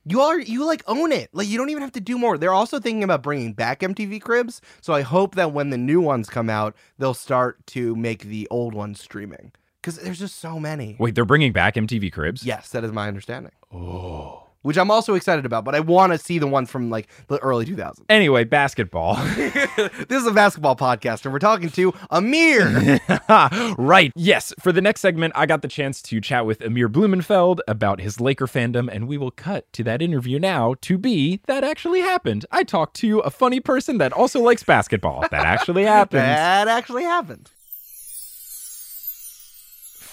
You are you like own it. Like you don't even have to do more. They're also thinking about bringing back MTV Cribs, so I hope that when the new ones come out, they'll start to make the old ones streaming because there's just so many. Wait, they're bringing back MTV Cribs? Yes, that is my understanding. Oh, which I'm also excited about, but I want to see the ones from like the early 2000s. Anyway, basketball. this is a basketball podcast, and we're talking to Amir. right. Yes. For the next segment, I got the chance to chat with Amir Blumenfeld about his Laker fandom, and we will cut to that interview now to be that actually happened. I talked to a funny person that also likes basketball. That actually happened. that actually happened.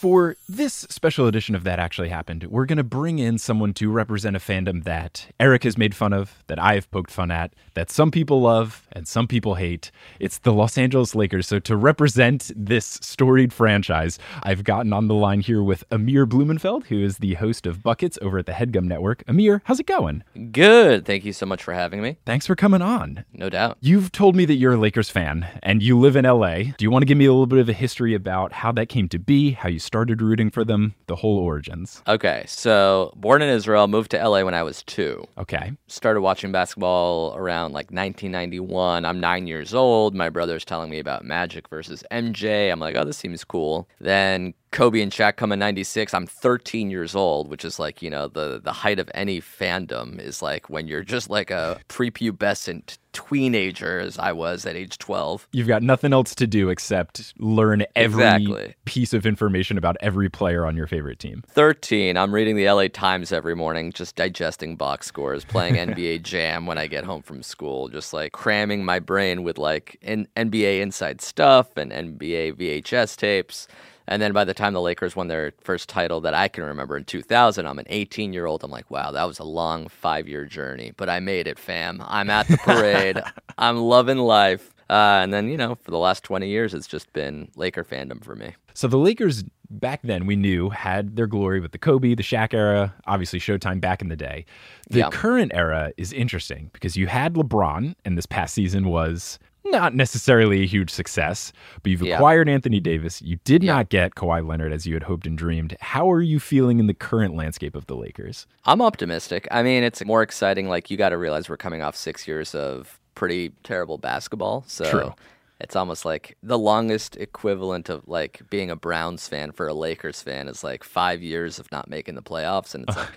For this special edition of That Actually Happened, we're going to bring in someone to represent a fandom that Eric has made fun of, that I have poked fun at, that some people love and some people hate. It's the Los Angeles Lakers. So, to represent this storied franchise, I've gotten on the line here with Amir Blumenfeld, who is the host of Buckets over at the Headgum Network. Amir, how's it going? Good. Thank you so much for having me. Thanks for coming on. No doubt. You've told me that you're a Lakers fan and you live in LA. Do you want to give me a little bit of a history about how that came to be, how you started rooting for them, the whole origins? Okay, so born in Israel, moved to LA when I was two. Okay. Started watching basketball around like 1991. I'm nine years old. My brother's telling me about Magic versus MJ. I'm like, oh, this seems cool. Then Kobe and Shaq come in 96. I'm 13 years old, which is like, you know, the, the height of any fandom is like when you're just like a prepubescent teenager, as I was at age 12. You've got nothing else to do except learn every Exactly. piece of information about every player on your favorite team. 13, I'm reading the LA Times every morning, just digesting box scores, playing NBA Jam when I get home from school, just like cramming my brain with like N- NBA inside stuff and NBA VHS tapes. And then by the time the Lakers won their first title that I can remember in 2000, I'm an 18 year old. I'm like, wow, that was a long five year journey, but I made it, fam. I'm at the parade. I'm loving life. Uh, and then, you know, for the last 20 years, it's just been Laker fandom for me. So the Lakers back then we knew had their glory with the Kobe, the Shaq era, obviously Showtime back in the day. The Yeah. current era is interesting because you had LeBron and this past season was not necessarily a huge success, but you've Yeah. acquired Anthony Davis. You did Yeah. not get Kawhi Leonard as you had hoped and dreamed. How are you feeling in the current landscape of the Lakers? I'm optimistic. I mean, it's more exciting. Like, you got to realize we're coming off six years of pretty terrible basketball. So True. it's almost like the longest equivalent of like being a Browns fan for a Lakers fan is like five years of not making the playoffs. And it's like,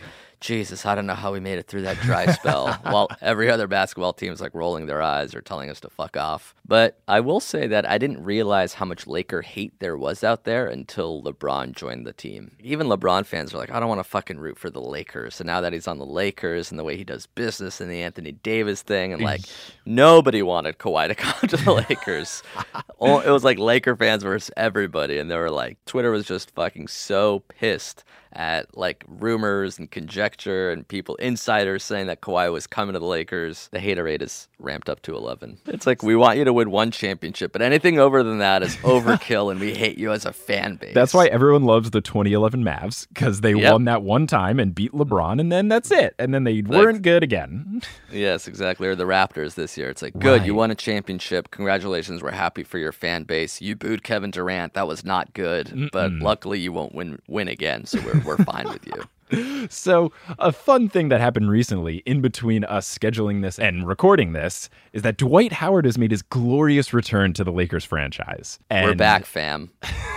Jesus, I don't know how we made it through that dry spell while every other basketball team is like rolling their eyes or telling us to fuck off. But I will say that I didn't realize how much Laker hate there was out there until LeBron joined the team. Even LeBron fans are like, I don't want to fucking root for the Lakers. So now that he's on the Lakers and the way he does business and the Anthony Davis thing, and like nobody wanted Kawhi to come to the Lakers. It was like Laker fans versus everybody. And they were like, Twitter was just fucking so pissed at like rumors and conjecture and people insiders saying that Kawhi was coming to the Lakers. The hater rate is ramped up to 11. It's like we want you to win one championship, but anything over than that is overkill and we hate you as a fan base. That's why everyone loves the 2011 Mavs because they Yep. won that one time and beat LeBron, and then that's it. And then they weren't good again. Yes, exactly. Or the Raptors this year. It's like, good, you won a championship. Congratulations. We're happy for your fan base. You booed Kevin Durant. That was not good, but luckily you won't win win again, so we're we're fine with you. So, a fun thing that happened recently in between us scheduling this and recording this is that Dwight Howard has made his glorious return to the Lakers franchise. And We're back, fam.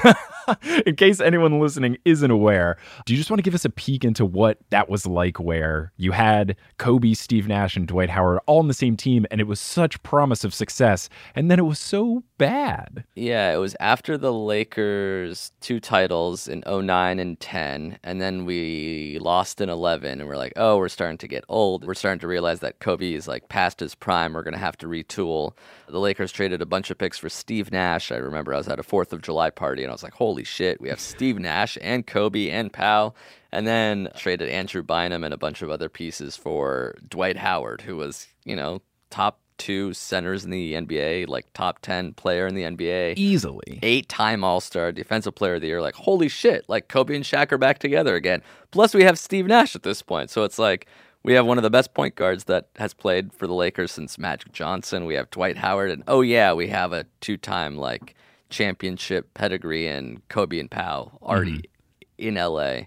in case anyone listening isn't aware, do you just want to give us a peek into what that was like where you had Kobe, Steve Nash, and Dwight Howard all on the same team and it was such promise of success, and then it was so bad? Yeah, it was after the Lakers two titles in 09 and 10, and then we lost in 11, and we're like, oh, we're starting to get old. We're starting to realize that Kobe is like past his prime. We're going to have to retool. The Lakers traded a bunch of picks for Steve Nash. I remember I was at a 4th of July party, and I was like, holy shit, we have Steve Nash and Kobe and Pau. And then traded Andrew Bynum and a bunch of other pieces for Dwight Howard, who was, you know, top two centers in the NBA, like top 10 player in the NBA Easily. eight time All Star, Defensive Player of the Year. Like, holy shit, like Kobe and Shaq are back together again. Plus, we have Steve Nash at this point. So it's like we have one of the best point guards that has played for the Lakers since Magic Johnson. We have Dwight Howard. And oh, yeah, we have a two time, like, championship pedigree and Kobe and Pau already mm-hmm. in LA.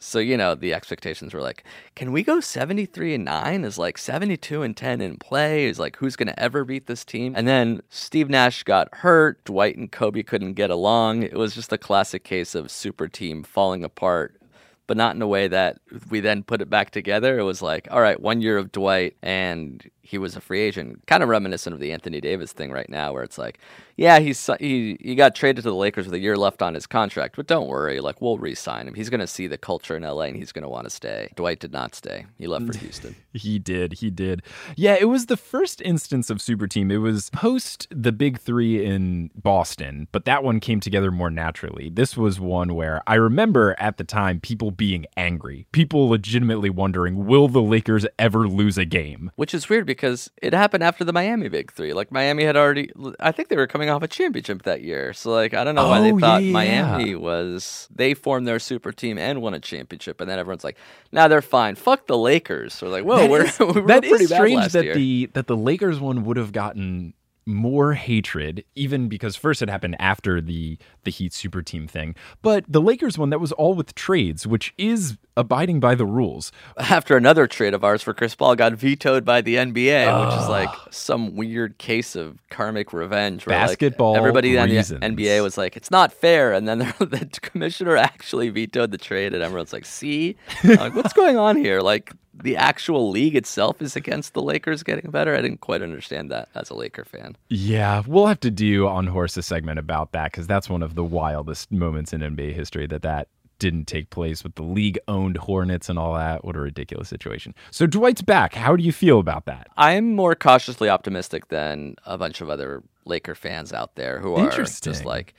So, you know, the expectations were like, can we go 73 and 9? Is like 72 and 10 in play? Is like, who's to ever beat this team? And then Steve Nash got hurt. Dwight and Kobe couldn't get along. It was just a classic case of super team falling apart, but not in a way that we then put it back together. It was like, all right, one year of Dwight and he was a free agent, kind of reminiscent of the Anthony Davis thing right now, where it's like, yeah, he's he he got traded to the Lakers with a year left on his contract, but don't worry, like we'll re-sign him. He's going to see the culture in LA and he's going to want to stay. Dwight did not stay; he left for Houston. He did. He did. Yeah, it was the first instance of Super Team. It was post the Big Three in Boston, but that one came together more naturally. This was one where I remember at the time people being angry, people legitimately wondering, will the Lakers ever lose a game? Which is weird because it happened after the Miami Big Three. Like Miami had already, I think they were coming off a championship that year. So like I don't know why Oh, they thought yeah, Miami yeah. was they formed their super team and won a championship, and then everyone's like, "Nah, they're fine. Fuck the Lakers." We're like, "Whoa, That we're, is- we were that pretty is strange that year." the that the Lakers one would have gotten more hatred even because first it happened after the the Heat super team thing but the Lakers one that was all with trades which is abiding by the rules after another trade of ours for Chris Paul got vetoed by the NBA, which is like some weird case of karmic revenge. Basketball like everybody reasons. on the NBA was like, "It's not fair," and then the commissioner actually vetoed the trade, and everyone's like, "See, like, what's going on here?" Like the actual league itself is against the Lakers getting better. I didn't quite understand that as a Laker fan. Yeah, we'll have to do on horse a segment about that because that's one of the wildest moments in NBA history that that didn't take place with the league owned Hornets and all that. What a ridiculous situation. So Dwight's back. How do you feel about that? I'm more cautiously optimistic than a bunch of other Laker fans out there who are just like,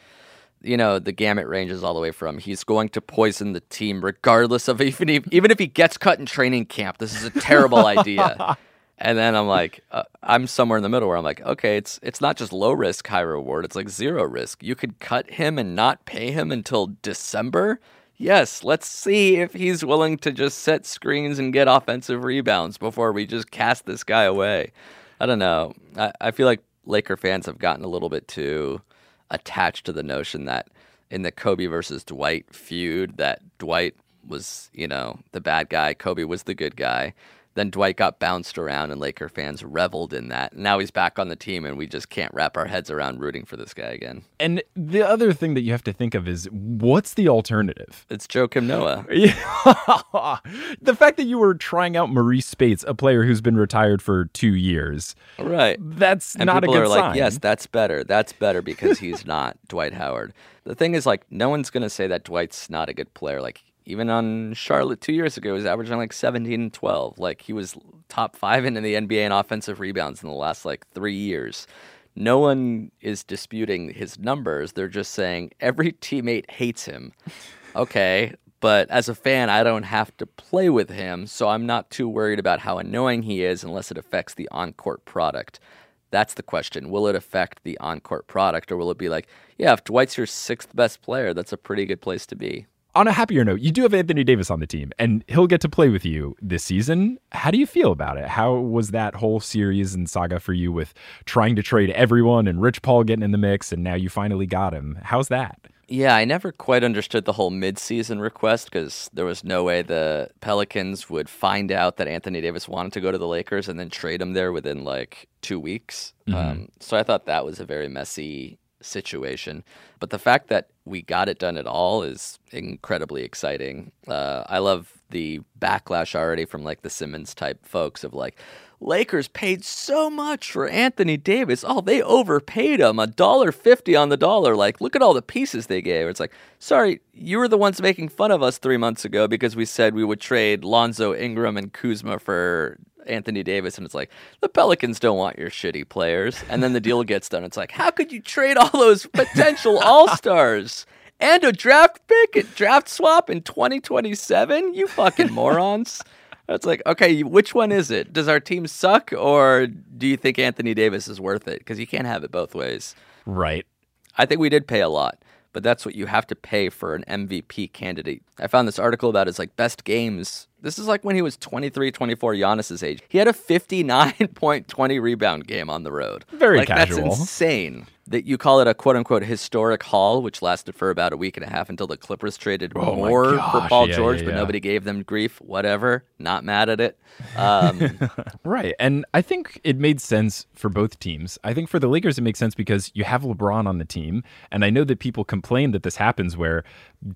you know, the gamut ranges all the way from he's going to poison the team regardless of even if, even if he gets cut in training camp. This is a terrible idea. And then I'm like, uh, I'm somewhere in the middle where I'm like, okay, it's it's not just low risk, high reward. It's like zero risk. You could cut him and not pay him until December. Yes, let's see if he's willing to just set screens and get offensive rebounds before we just cast this guy away. I don't know. I, I feel like Laker fans have gotten a little bit too attached to the notion that in the Kobe versus Dwight feud, that Dwight was, you know, the bad guy, Kobe was the good guy. Then Dwight got bounced around, and Laker fans reveled in that. Now he's back on the team, and we just can't wrap our heads around rooting for this guy again. And the other thing that you have to think of is what's the alternative? It's Joakim Noah. The fact that you were trying out Marreese Speights, a player who's been retired for two years, Right. that's And not a good are sign. like, yes, that's better. That's better because he's not Dwight Howard. The thing is, like, no one's going to say that Dwight's not a good player. Like, even on Charlotte two years ago, he was averaging like 17 and 12. Like, he was top five in the NBA in offensive rebounds in the last like three years. No one is disputing his numbers. They're just saying every teammate hates him. Okay. But as a fan, I don't have to play with him, so I'm not too worried about how annoying he is unless it affects the on court product. That's the question. Will it affect the on court product, or will it be like, yeah, if Dwight's your sixth best player, that's a pretty good place to be? On a happier note, you do have Anthony Davis on the team, and he'll get to play with you this season. How do you feel about it? How was that whole series and saga for you with trying to trade everyone and Rich Paul getting in the mix, and now you finally got him? How's that? Yeah, I never quite understood the whole midseason request because there was no way the Pelicans would find out that Anthony Davis wanted to go to the Lakers and then trade him there within like two weeks. Um, so I thought that was a very messy situation. But the fact that we got it done at all is incredibly exciting. Uh, I love the backlash already from like the Simmons type folks of like, Lakers paid so much for Anthony Davis. Oh, they overpaid him a dollar fifty on the dollar. Like, look at all the pieces they gave. It's like, sorry, you were the ones making fun of us three months ago because we said we would trade Lonzo Ingram and Kuzma for Anthony Davis, and it's like the Pelicans don't want your shitty players. And then the deal gets done. It's like, how could you trade all those potential all stars? And a draft pick, a draft swap in 2027? You fucking morons. It's like, okay, which one is it? Does our team suck, or do you think Anthony Davis is worth it? Because you can't have it both ways. Right. I think we did pay a lot, but that's what you have to pay for an MVP candidate. I found this article about his like best games. This is like when he was 23, 24, Giannis's age. He had a 59 point 20 rebound game on the road. Very like, casual. That's insane. That you call it a quote unquote historic haul, which lasted for about a week and a half until the Clippers traded Oh more for Paul yeah, George, yeah, but nobody gave them grief. Whatever, not mad at it. Um, Right. And I think it made sense for both teams. I think for the Lakers, it makes sense because you have LeBron on the team. And I know that people complain that this happens where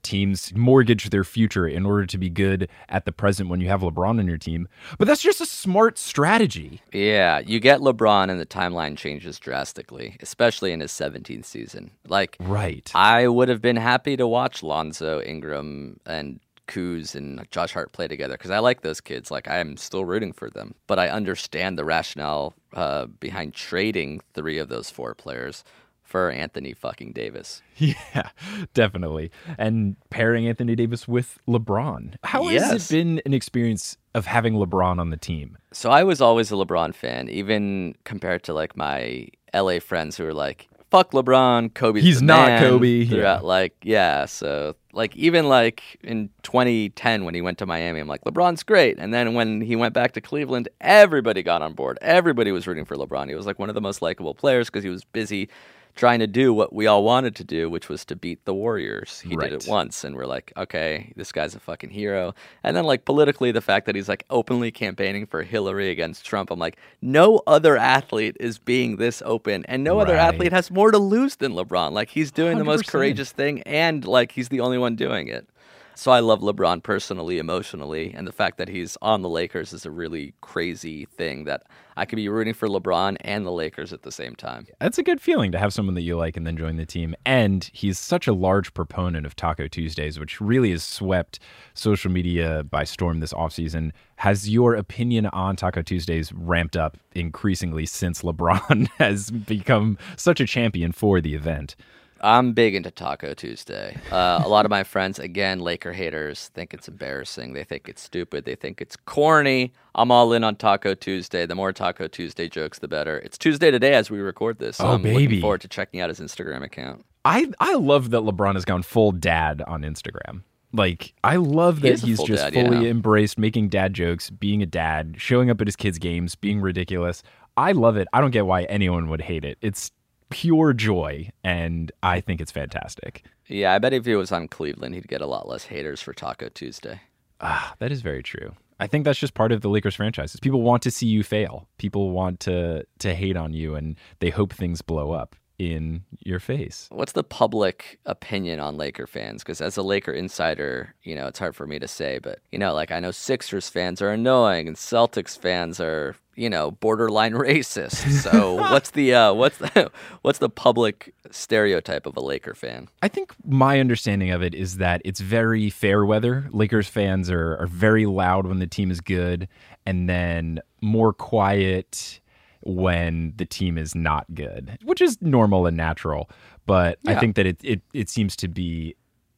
teams mortgage their future in order to be good at the present when you have LeBron on your team. But that's just a smart strategy. yeah, you get LeBron, and the timeline changes drastically, especially in his 17th season. Like, Right. I would have been happy to watch Lonzo Ingram and Kuz and Josh Hart play together because I like those kids. Like I'm still rooting for them, but I understand the rationale uh, behind trading three of those four players for Anthony fucking Davis. Yeah, definitely. And pairing Anthony Davis with LeBron. How has it been an experience of having LeBron on the team? So I was always a LeBron fan, even compared to like my LA friends who were like, "Fuck LeBron, Kobe's He's not man," Kobe, Throughout, yeah. like, yeah. So like even like in 2010 when he went to Miami, I'm like, LeBron's great. And then when he went back to Cleveland, everybody got on board. Everybody was rooting for LeBron. He was like one of the most likable players because he was busy trying to do what we all wanted to do, which was to beat the Warriors. He did it once, and we're like, okay, this guy's a fucking hero. And then, like, politically, the fact that he's like openly campaigning for Hillary against Trump, I'm like, no other athlete is being this open, and no other athlete has more to lose than LeBron. Like, he's doing the most courageous thing, and like, he's the only one doing it. So I love LeBron personally, emotionally, and the fact that he's on the Lakers is a really crazy thing that I could be rooting for LeBron and the Lakers at the same time. That's a good feeling to have someone that you like and then join the team. And he's such a large proponent of Taco Tuesdays, which really has swept social media by storm this offseason. Has your opinion on Taco Tuesdays ramped up increasingly since LeBron has become such a champion for the event? I'm big into Taco Tuesday. Uh, a lot of my friends, again, Laker haters, think it's embarrassing. They think it's stupid. They think it's corny. I'm all in on Taco Tuesday. The more Taco Tuesday jokes, the better. It's Tuesday today as we record this. So Oh, I'm baby. looking forward to checking out his Instagram account. I I love that LeBron has gone full dad on Instagram. Like I love He that a he's full just dad, fully yeah. embraced making dad jokes, being a dad, showing up at his kids' games, being ridiculous. I love it. I don't get why anyone would hate it. It's pure joy, and I think it's fantastic. Yeah, I bet if he was on Cleveland, he'd get a lot less haters for Taco Tuesday. Ah, that is very true. I think that's just part of the Lakers franchises. People want to see you fail. People want to to hate on you, and they hope things blow up in your face. What's the public opinion on Laker fans? Because as a Laker insider, you know, it's hard for me to say, but, you know, like I know Sixers fans are annoying and Celtics fans are, you know, borderline racist. So what's the, uh, what's the, what's the public stereotype of a Laker fan? I think my understanding of it is that it's very fair weather. Lakers fans are, are very loud when the team is good, and then more quiet when the team is not good, which is normal and natural. But I think that it, it it seems to be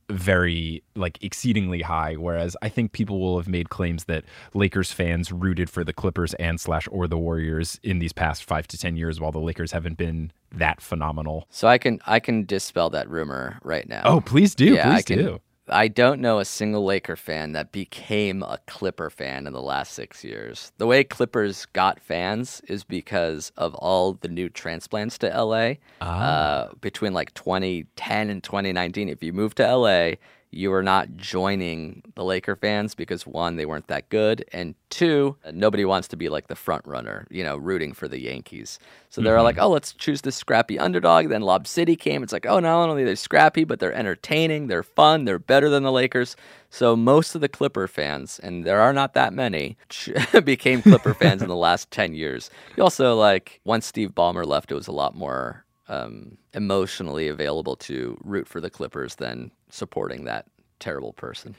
very like exceedingly high whereas i think people will have made claims that lakers fans rooted for the clippers and slash or the warriors in these past five to ten years while the lakers haven't been that phenomenal So I can, I can dispel that rumor right now. oh please do Yeah, I please can- do I don't know a single Laker fan that became a Clipper fan in the last six years. The way Clippers got fans is because of all the new transplants to LA. Uh, between like 2010 and 2019, if you move to LA, you were not joining the Laker fans because one, they weren't that good, and two, nobody wants to be like the front runner, you know, rooting for the Yankees. So they're like, oh, let's choose this scrappy underdog. Then Lob City came. It's like, oh, not only they're scrappy, but they're entertaining, they're fun, they're better than the Lakers. So most of the Clipper fans, and there are not that many, became Clipper fans in the last 10 years. You also like once Steve Ballmer left, it was a lot more um, emotionally available to root for the Clippers than supporting that terrible person.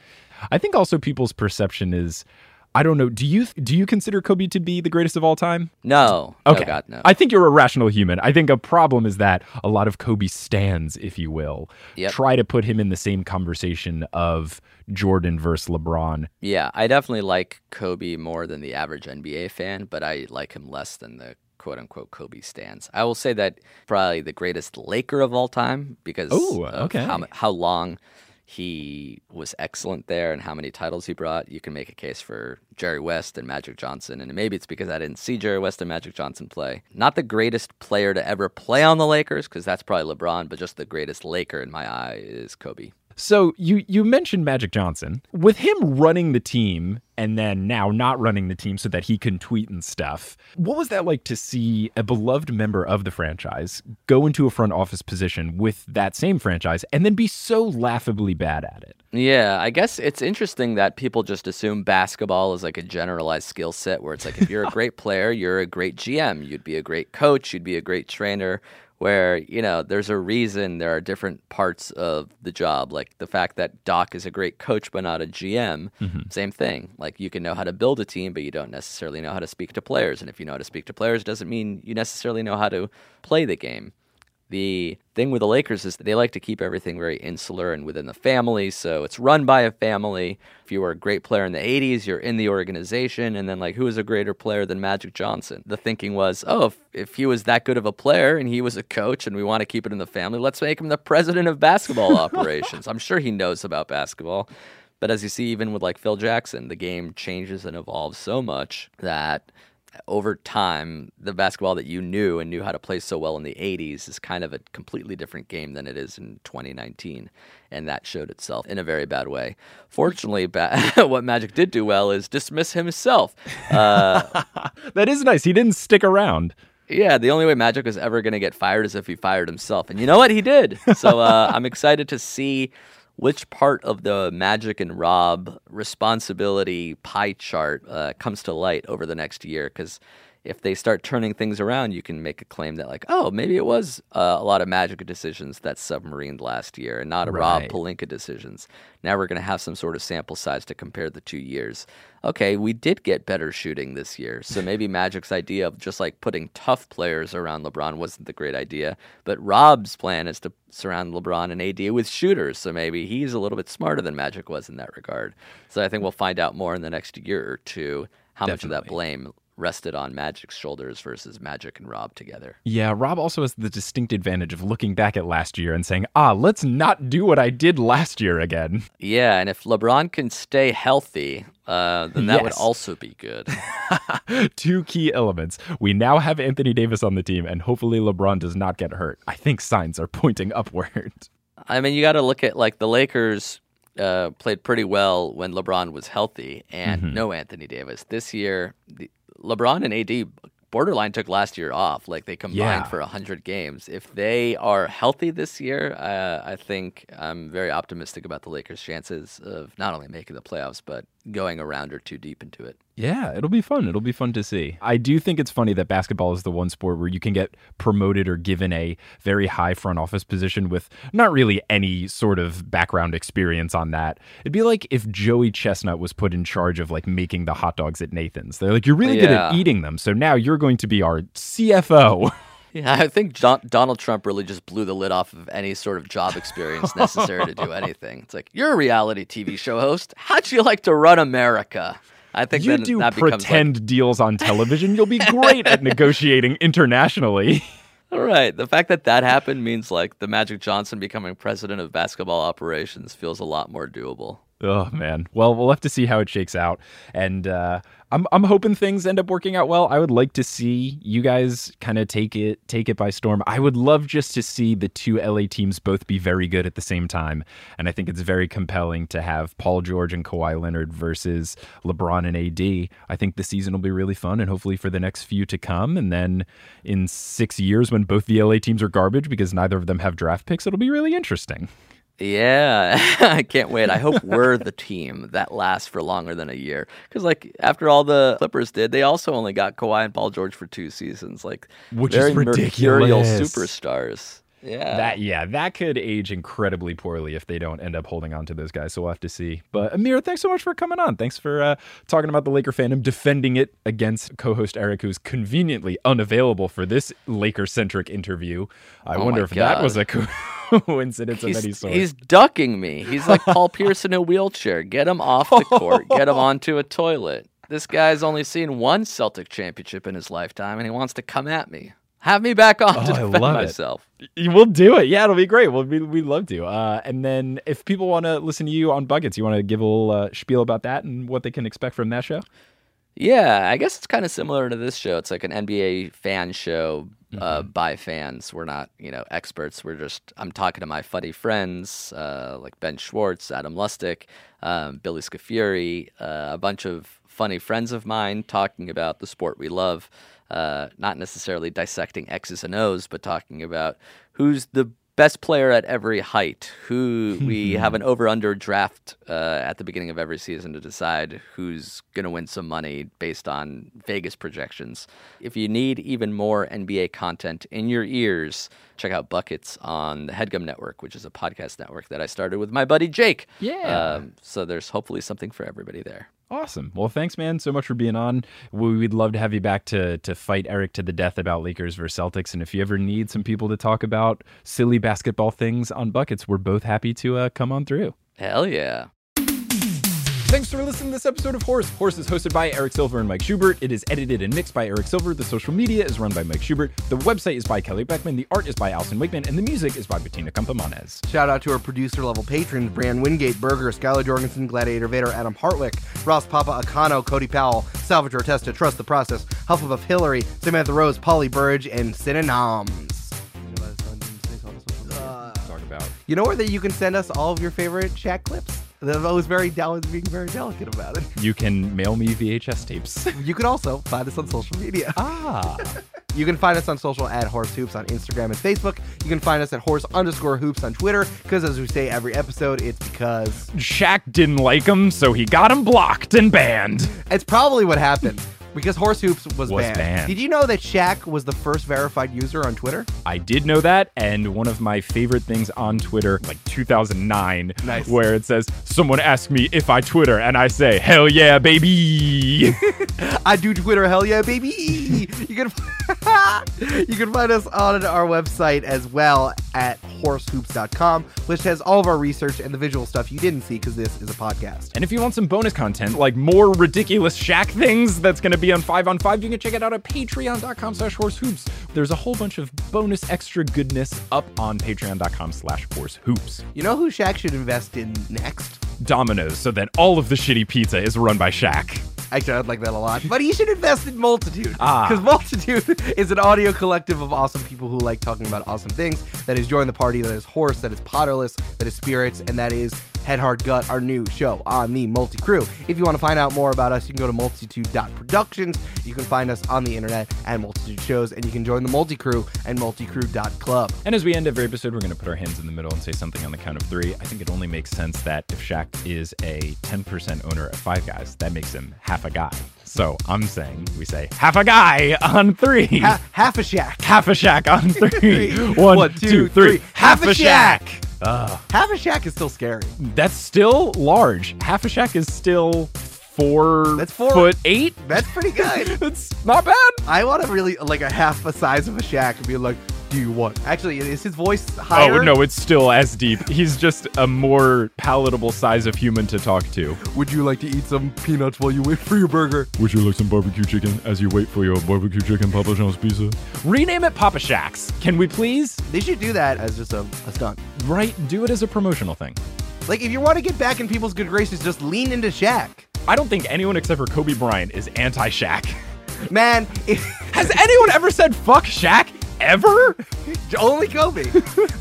I think also people's perception is I don't know. Do you do you consider Kobe to be the greatest of all time? No, Okay. no, God, no. I think you're a rational human. I think a problem is that a lot of Kobe stands, if you will, Yep. try to put him in the same conversation of Jordan versus LeBron. yeah, I definitely like Kobe more than the average NBA fan, but I like him less than the quote unquote Kobe stands. I will say that probably the greatest Laker of all time because Ooh, okay. how, how long he was excellent there and how many titles he brought, you can make a case for Jerry West and Magic Johnson. And maybe it's because I didn't see Jerry West and Magic Johnson play. Not the greatest player to ever play on the Lakers, because that's probably LeBron, but just the greatest Laker in my eye is Kobe. So you you mentioned Magic Johnson. With him running the team and then now not running the team so that he can tweet and stuff. What was that like to see a beloved member of the franchise go into a front office position with that same franchise and then be so laughably bad at it? Yeah, I guess it's interesting that people just assume basketball is like a generalized skill set where it's like if you're a great player, you're a great GM, you'd be a great coach, you'd be a great trainer where you know there's a reason there are different parts of the job like the fact that doc is a great coach but not a gm Mm-hmm. same thing like you can know how to build a team but you don't necessarily know how to speak to players and if you know how to speak to players doesn't mean you necessarily know how to play the game the thing with the Lakers is that they like to keep everything very insular and within the family. So it's run by a family. If you were a great player in the 80s, you're in the organization. And then, like, who is a greater player than Magic Johnson? The thinking was, oh, if, if he was that good of a player and he was a coach and we want to keep it in the family, let's make him the president of basketball operations. I'm sure he knows about basketball. But as you see, even with like Phil Jackson, the game changes and evolves so much that over time, the basketball that you knew and knew how to play so well in the 80s is kind of a completely different game than it is in 2019. And that showed itself in a very bad way. Fortunately, ba- what Magic did do well is dismiss himself. Uh, That is nice. He didn't stick around. yeah, the only way Magic was ever going to get fired is if he fired himself. And you know what? He did. So uh, I'm excited to see which part of the Magic and Rob responsibility pie chart uh, comes to light over the next year. Because if they start turning things around, you can make a claim that, like, oh, maybe it was uh, a lot of Magic decisions that submarined last year and not a Rob Pelinka decisions. Now we're going to have some sort of sample size to compare the two years. Okay, we did get better shooting this year. So maybe Magic's idea of just like putting tough players around LeBron wasn't the great idea. But Rob's plan is to surround LeBron and AD with shooters. So maybe he's a little bit smarter than Magic was in that regard. So I think we'll find out more in the next year or two how much of that blame rested on Magic's shoulders versus Magic and Rob together. Yeah, Rob also has the distinct advantage of looking back at last year and saying, ah, let's not do what I did last year again. Yeah, and if LeBron can stay healthy, uh, then that would also be good. Two key elements. We now have Anthony Davis on the team, and hopefully LeBron does not get hurt. I think signs are pointing upward. I mean, you got to look at like the Lakers uh, played pretty well when LeBron was healthy and no Anthony Davis. This year, the, LeBron and AD borderline took last year off. Like they combined Yeah. for 100 games. If they are healthy this year, uh, I think I'm very optimistic about the Lakers' chances of not only making the playoffs, but going a round or two deep into it. Yeah, it'll be fun. It'll be fun to see. I do think it's funny that basketball is the one sport where you can get promoted or given a very high front office position with not really any sort of background experience on that. It'd be like if Joey Chestnut was put in charge of like making the hot dogs at Nathan's. They're like, you're really good at eating them, so now you're going to be our CFO. Yeah, I think Don- Donald Trump really just blew the lid off of any sort of job experience necessary to do anything. It's like you're a reality TV show host. How'd you like to run America? I think you then do that becomes like, pretend deals on television. You'll be great at negotiating internationally. all right. The fact that that happened means like the Magic Johnson becoming president of basketball operations feels a lot more doable. Oh man. Well, we'll have to see how it shakes out, and uh, I'm I'm hoping things end up working out well. I would like to see you guys kind of take it take it by storm. I would love just to see the two LA teams both be very good at the same time, and I think it's very compelling to have Paul George and Kawhi Leonard versus LeBron and AD. I think the season will be really fun, and hopefully for the next few to come, and then in six years when both the LA teams are garbage because neither of them have draft picks, it'll be really interesting. Yeah, I can't wait. I hope we're the team that lasts for longer than a year. Because, like, after all the Clippers did, they also only got Kawhi and Paul George for two seasons. Like, Which is ridiculous. superstars. Yeah. That yeah, that could age incredibly poorly if they don't end up holding on to those guys. So we'll have to see. But Amir, thanks so much for coming on. Thanks for uh, talking about the Laker fandom, defending it against co-host Eric, who's conveniently unavailable for this Laker-centric interview. I Oh wonder if that was a co- coincidence of any He's, sort. he's ducking me. He's like Paul Pierce in a wheelchair. Get him off the court. Get him onto a toilet. This guy's only seen one Celtic championship in his lifetime, and he wants to come at me. Have me back on Oh, to I defend love it. myself. We'll do it. Yeah, it'll be great. We'll be, we'd love to. Uh, and then if people want to listen to you on Buckets, you want to give a little uh, spiel about that and what they can expect from that show? Yeah, I guess it's kind of similar to this show. It's like an NBA fan show uh, by fans. We're not, you know, experts. We're just I'm talking to my funny friends uh, like Ben Schwartz, Adam Lustick, um, Billy Scafuri, uh, a bunch of funny friends of mine talking about the sport we love. Uh, not necessarily dissecting X's and O's, but talking about who's the best player at every height. Who we have an over under draft uh, at the beginning of every season to decide who's going to win some money based on Vegas projections. If you need even more NBA content in your ears, check out Buckets on the Headgum Network, which is a podcast network that I started with my buddy Jake. Yeah. Um, so there's hopefully something for everybody there. Awesome. Well, thanks, man, so much for being on. We- We'd love to have you back to to fight Eric to the death about Lakers versus Celtics. And if you ever need some people to talk about silly basketball things on buckets, we're both happy to uh, come on through. Hell yeah. Thanks for listening to this episode of Horse. Horse is hosted by Eric Silver and Mike Schubert. It is edited and mixed by Eric Silver. The social media is run by Mike Schubert. The website is by Kelly Beckman. The art is by Allyson Wakeman. And the music is by Bettina Campomanes. Shout out to our producer level patrons Brand Wingate, Berger, Skylar Jorgensen, Gladiator Vader, Adam Hartwick, Ross Papa, Akano, Cody Powell, Salvatore Testa, Trust the Process, Hufflepuff Hillary, Samantha Rose, Polly Burge, and Synonyms. Talk about. You know where that you can send us all of your favorite chat clips? They're always very being very delicate about it. You can mail me VHS tapes. You can also find us on social media. ah. You can find us on social at Horse Hoops on Instagram and Facebook. You can find us at Horse underscore Hoops on Twitter. Because as we say every episode, it's because Shaq didn't like him, so he got him blocked and banned. it's probably what happened. Because Horse Hoops was, Was banned. banned. Did you know that Shaq was the first verified user on Twitter? I did know that, and one of my favorite things on Twitter, like 2009, Nice. where it says, Someone asked me if I Twitter, and I say, Hell yeah, baby. I do Twitter, hell yeah, baby! You can you can find us on our website as well at horsehoops.com, which has all of our research and the visual stuff you didn't see because this is a podcast. and if you want some bonus content, like more ridiculous Shaq things that's going to be on 5 on 5, you can check it out at patreon.com slash horsehoops. There's a whole bunch of bonus extra goodness up on patreon.com slash horsehoops. You know who Shaq should invest in next? Domino's, so that all of the shitty pizza is run by Shaq. Actually, I'd like that a lot. But he should invest in Multitude. Ah. Because Multitude is an audio collective of awesome people who like talking about awesome things. That is Join the Party, that is Horse, that is Potterless, that is Spirits, and that is Head Hard Gut, our new show on the Multi Crew. If you want to find out more about us, you can go to multitude.productions. You can find us on the internet at Multitude Shows, and you can join the Multi Crew at multicrew.club. And as we end every episode, we're going to put our hands in the middle and say something on the count of three. I think it only makes sense that if Shaq is a 10% owner of Five Guys, that makes him half a guy. So I'm saying we say half a guy on three. Ha- half a Shaq. half a Shaq on three. One, One, two, two, three. Half, Half a. Shaq. Ugh. Half a Shack is still scary. that's still large. Half a Shaq is still four, That's four- foot eight. That's pretty good. That's not bad. I want to really like a half the size of a Shaq and be like, "Do you want?" Actually, is his voice higher? Oh no, it's still as deep. He's just a more palatable size of human to talk to. Would you like to eat some peanuts while you wait for your burger? Would you like some barbecue chicken as you wait for your barbecue chicken Papa John's pizza? Rename it Papa Shaqs. Can we please? They should do that as just a, a stunt. Right, do it as a promotional thing. Like, if you want to get back in people's good graces, just lean into Shaq. I don't think anyone except for Kobe Bryant is anti Shaq. Man, Has anyone ever said fuck Shaq? Ever? only Kobe.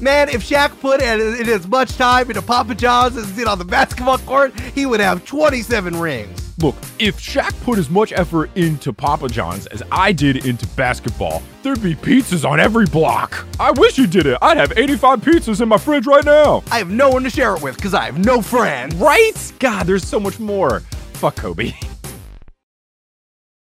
Man, if Shaq put in, in as much time into Papa John's as he did on the basketball court, he would have 27 rings. Look, if Shaq put as much effort into Papa John's as I did into basketball, there'd be pizzas on every block. I wish you did it. I'd have 85 pizzas in my fridge right now. I have no one to share it with because I have no friends. Right? God, there's so much more. Fuck Kobe.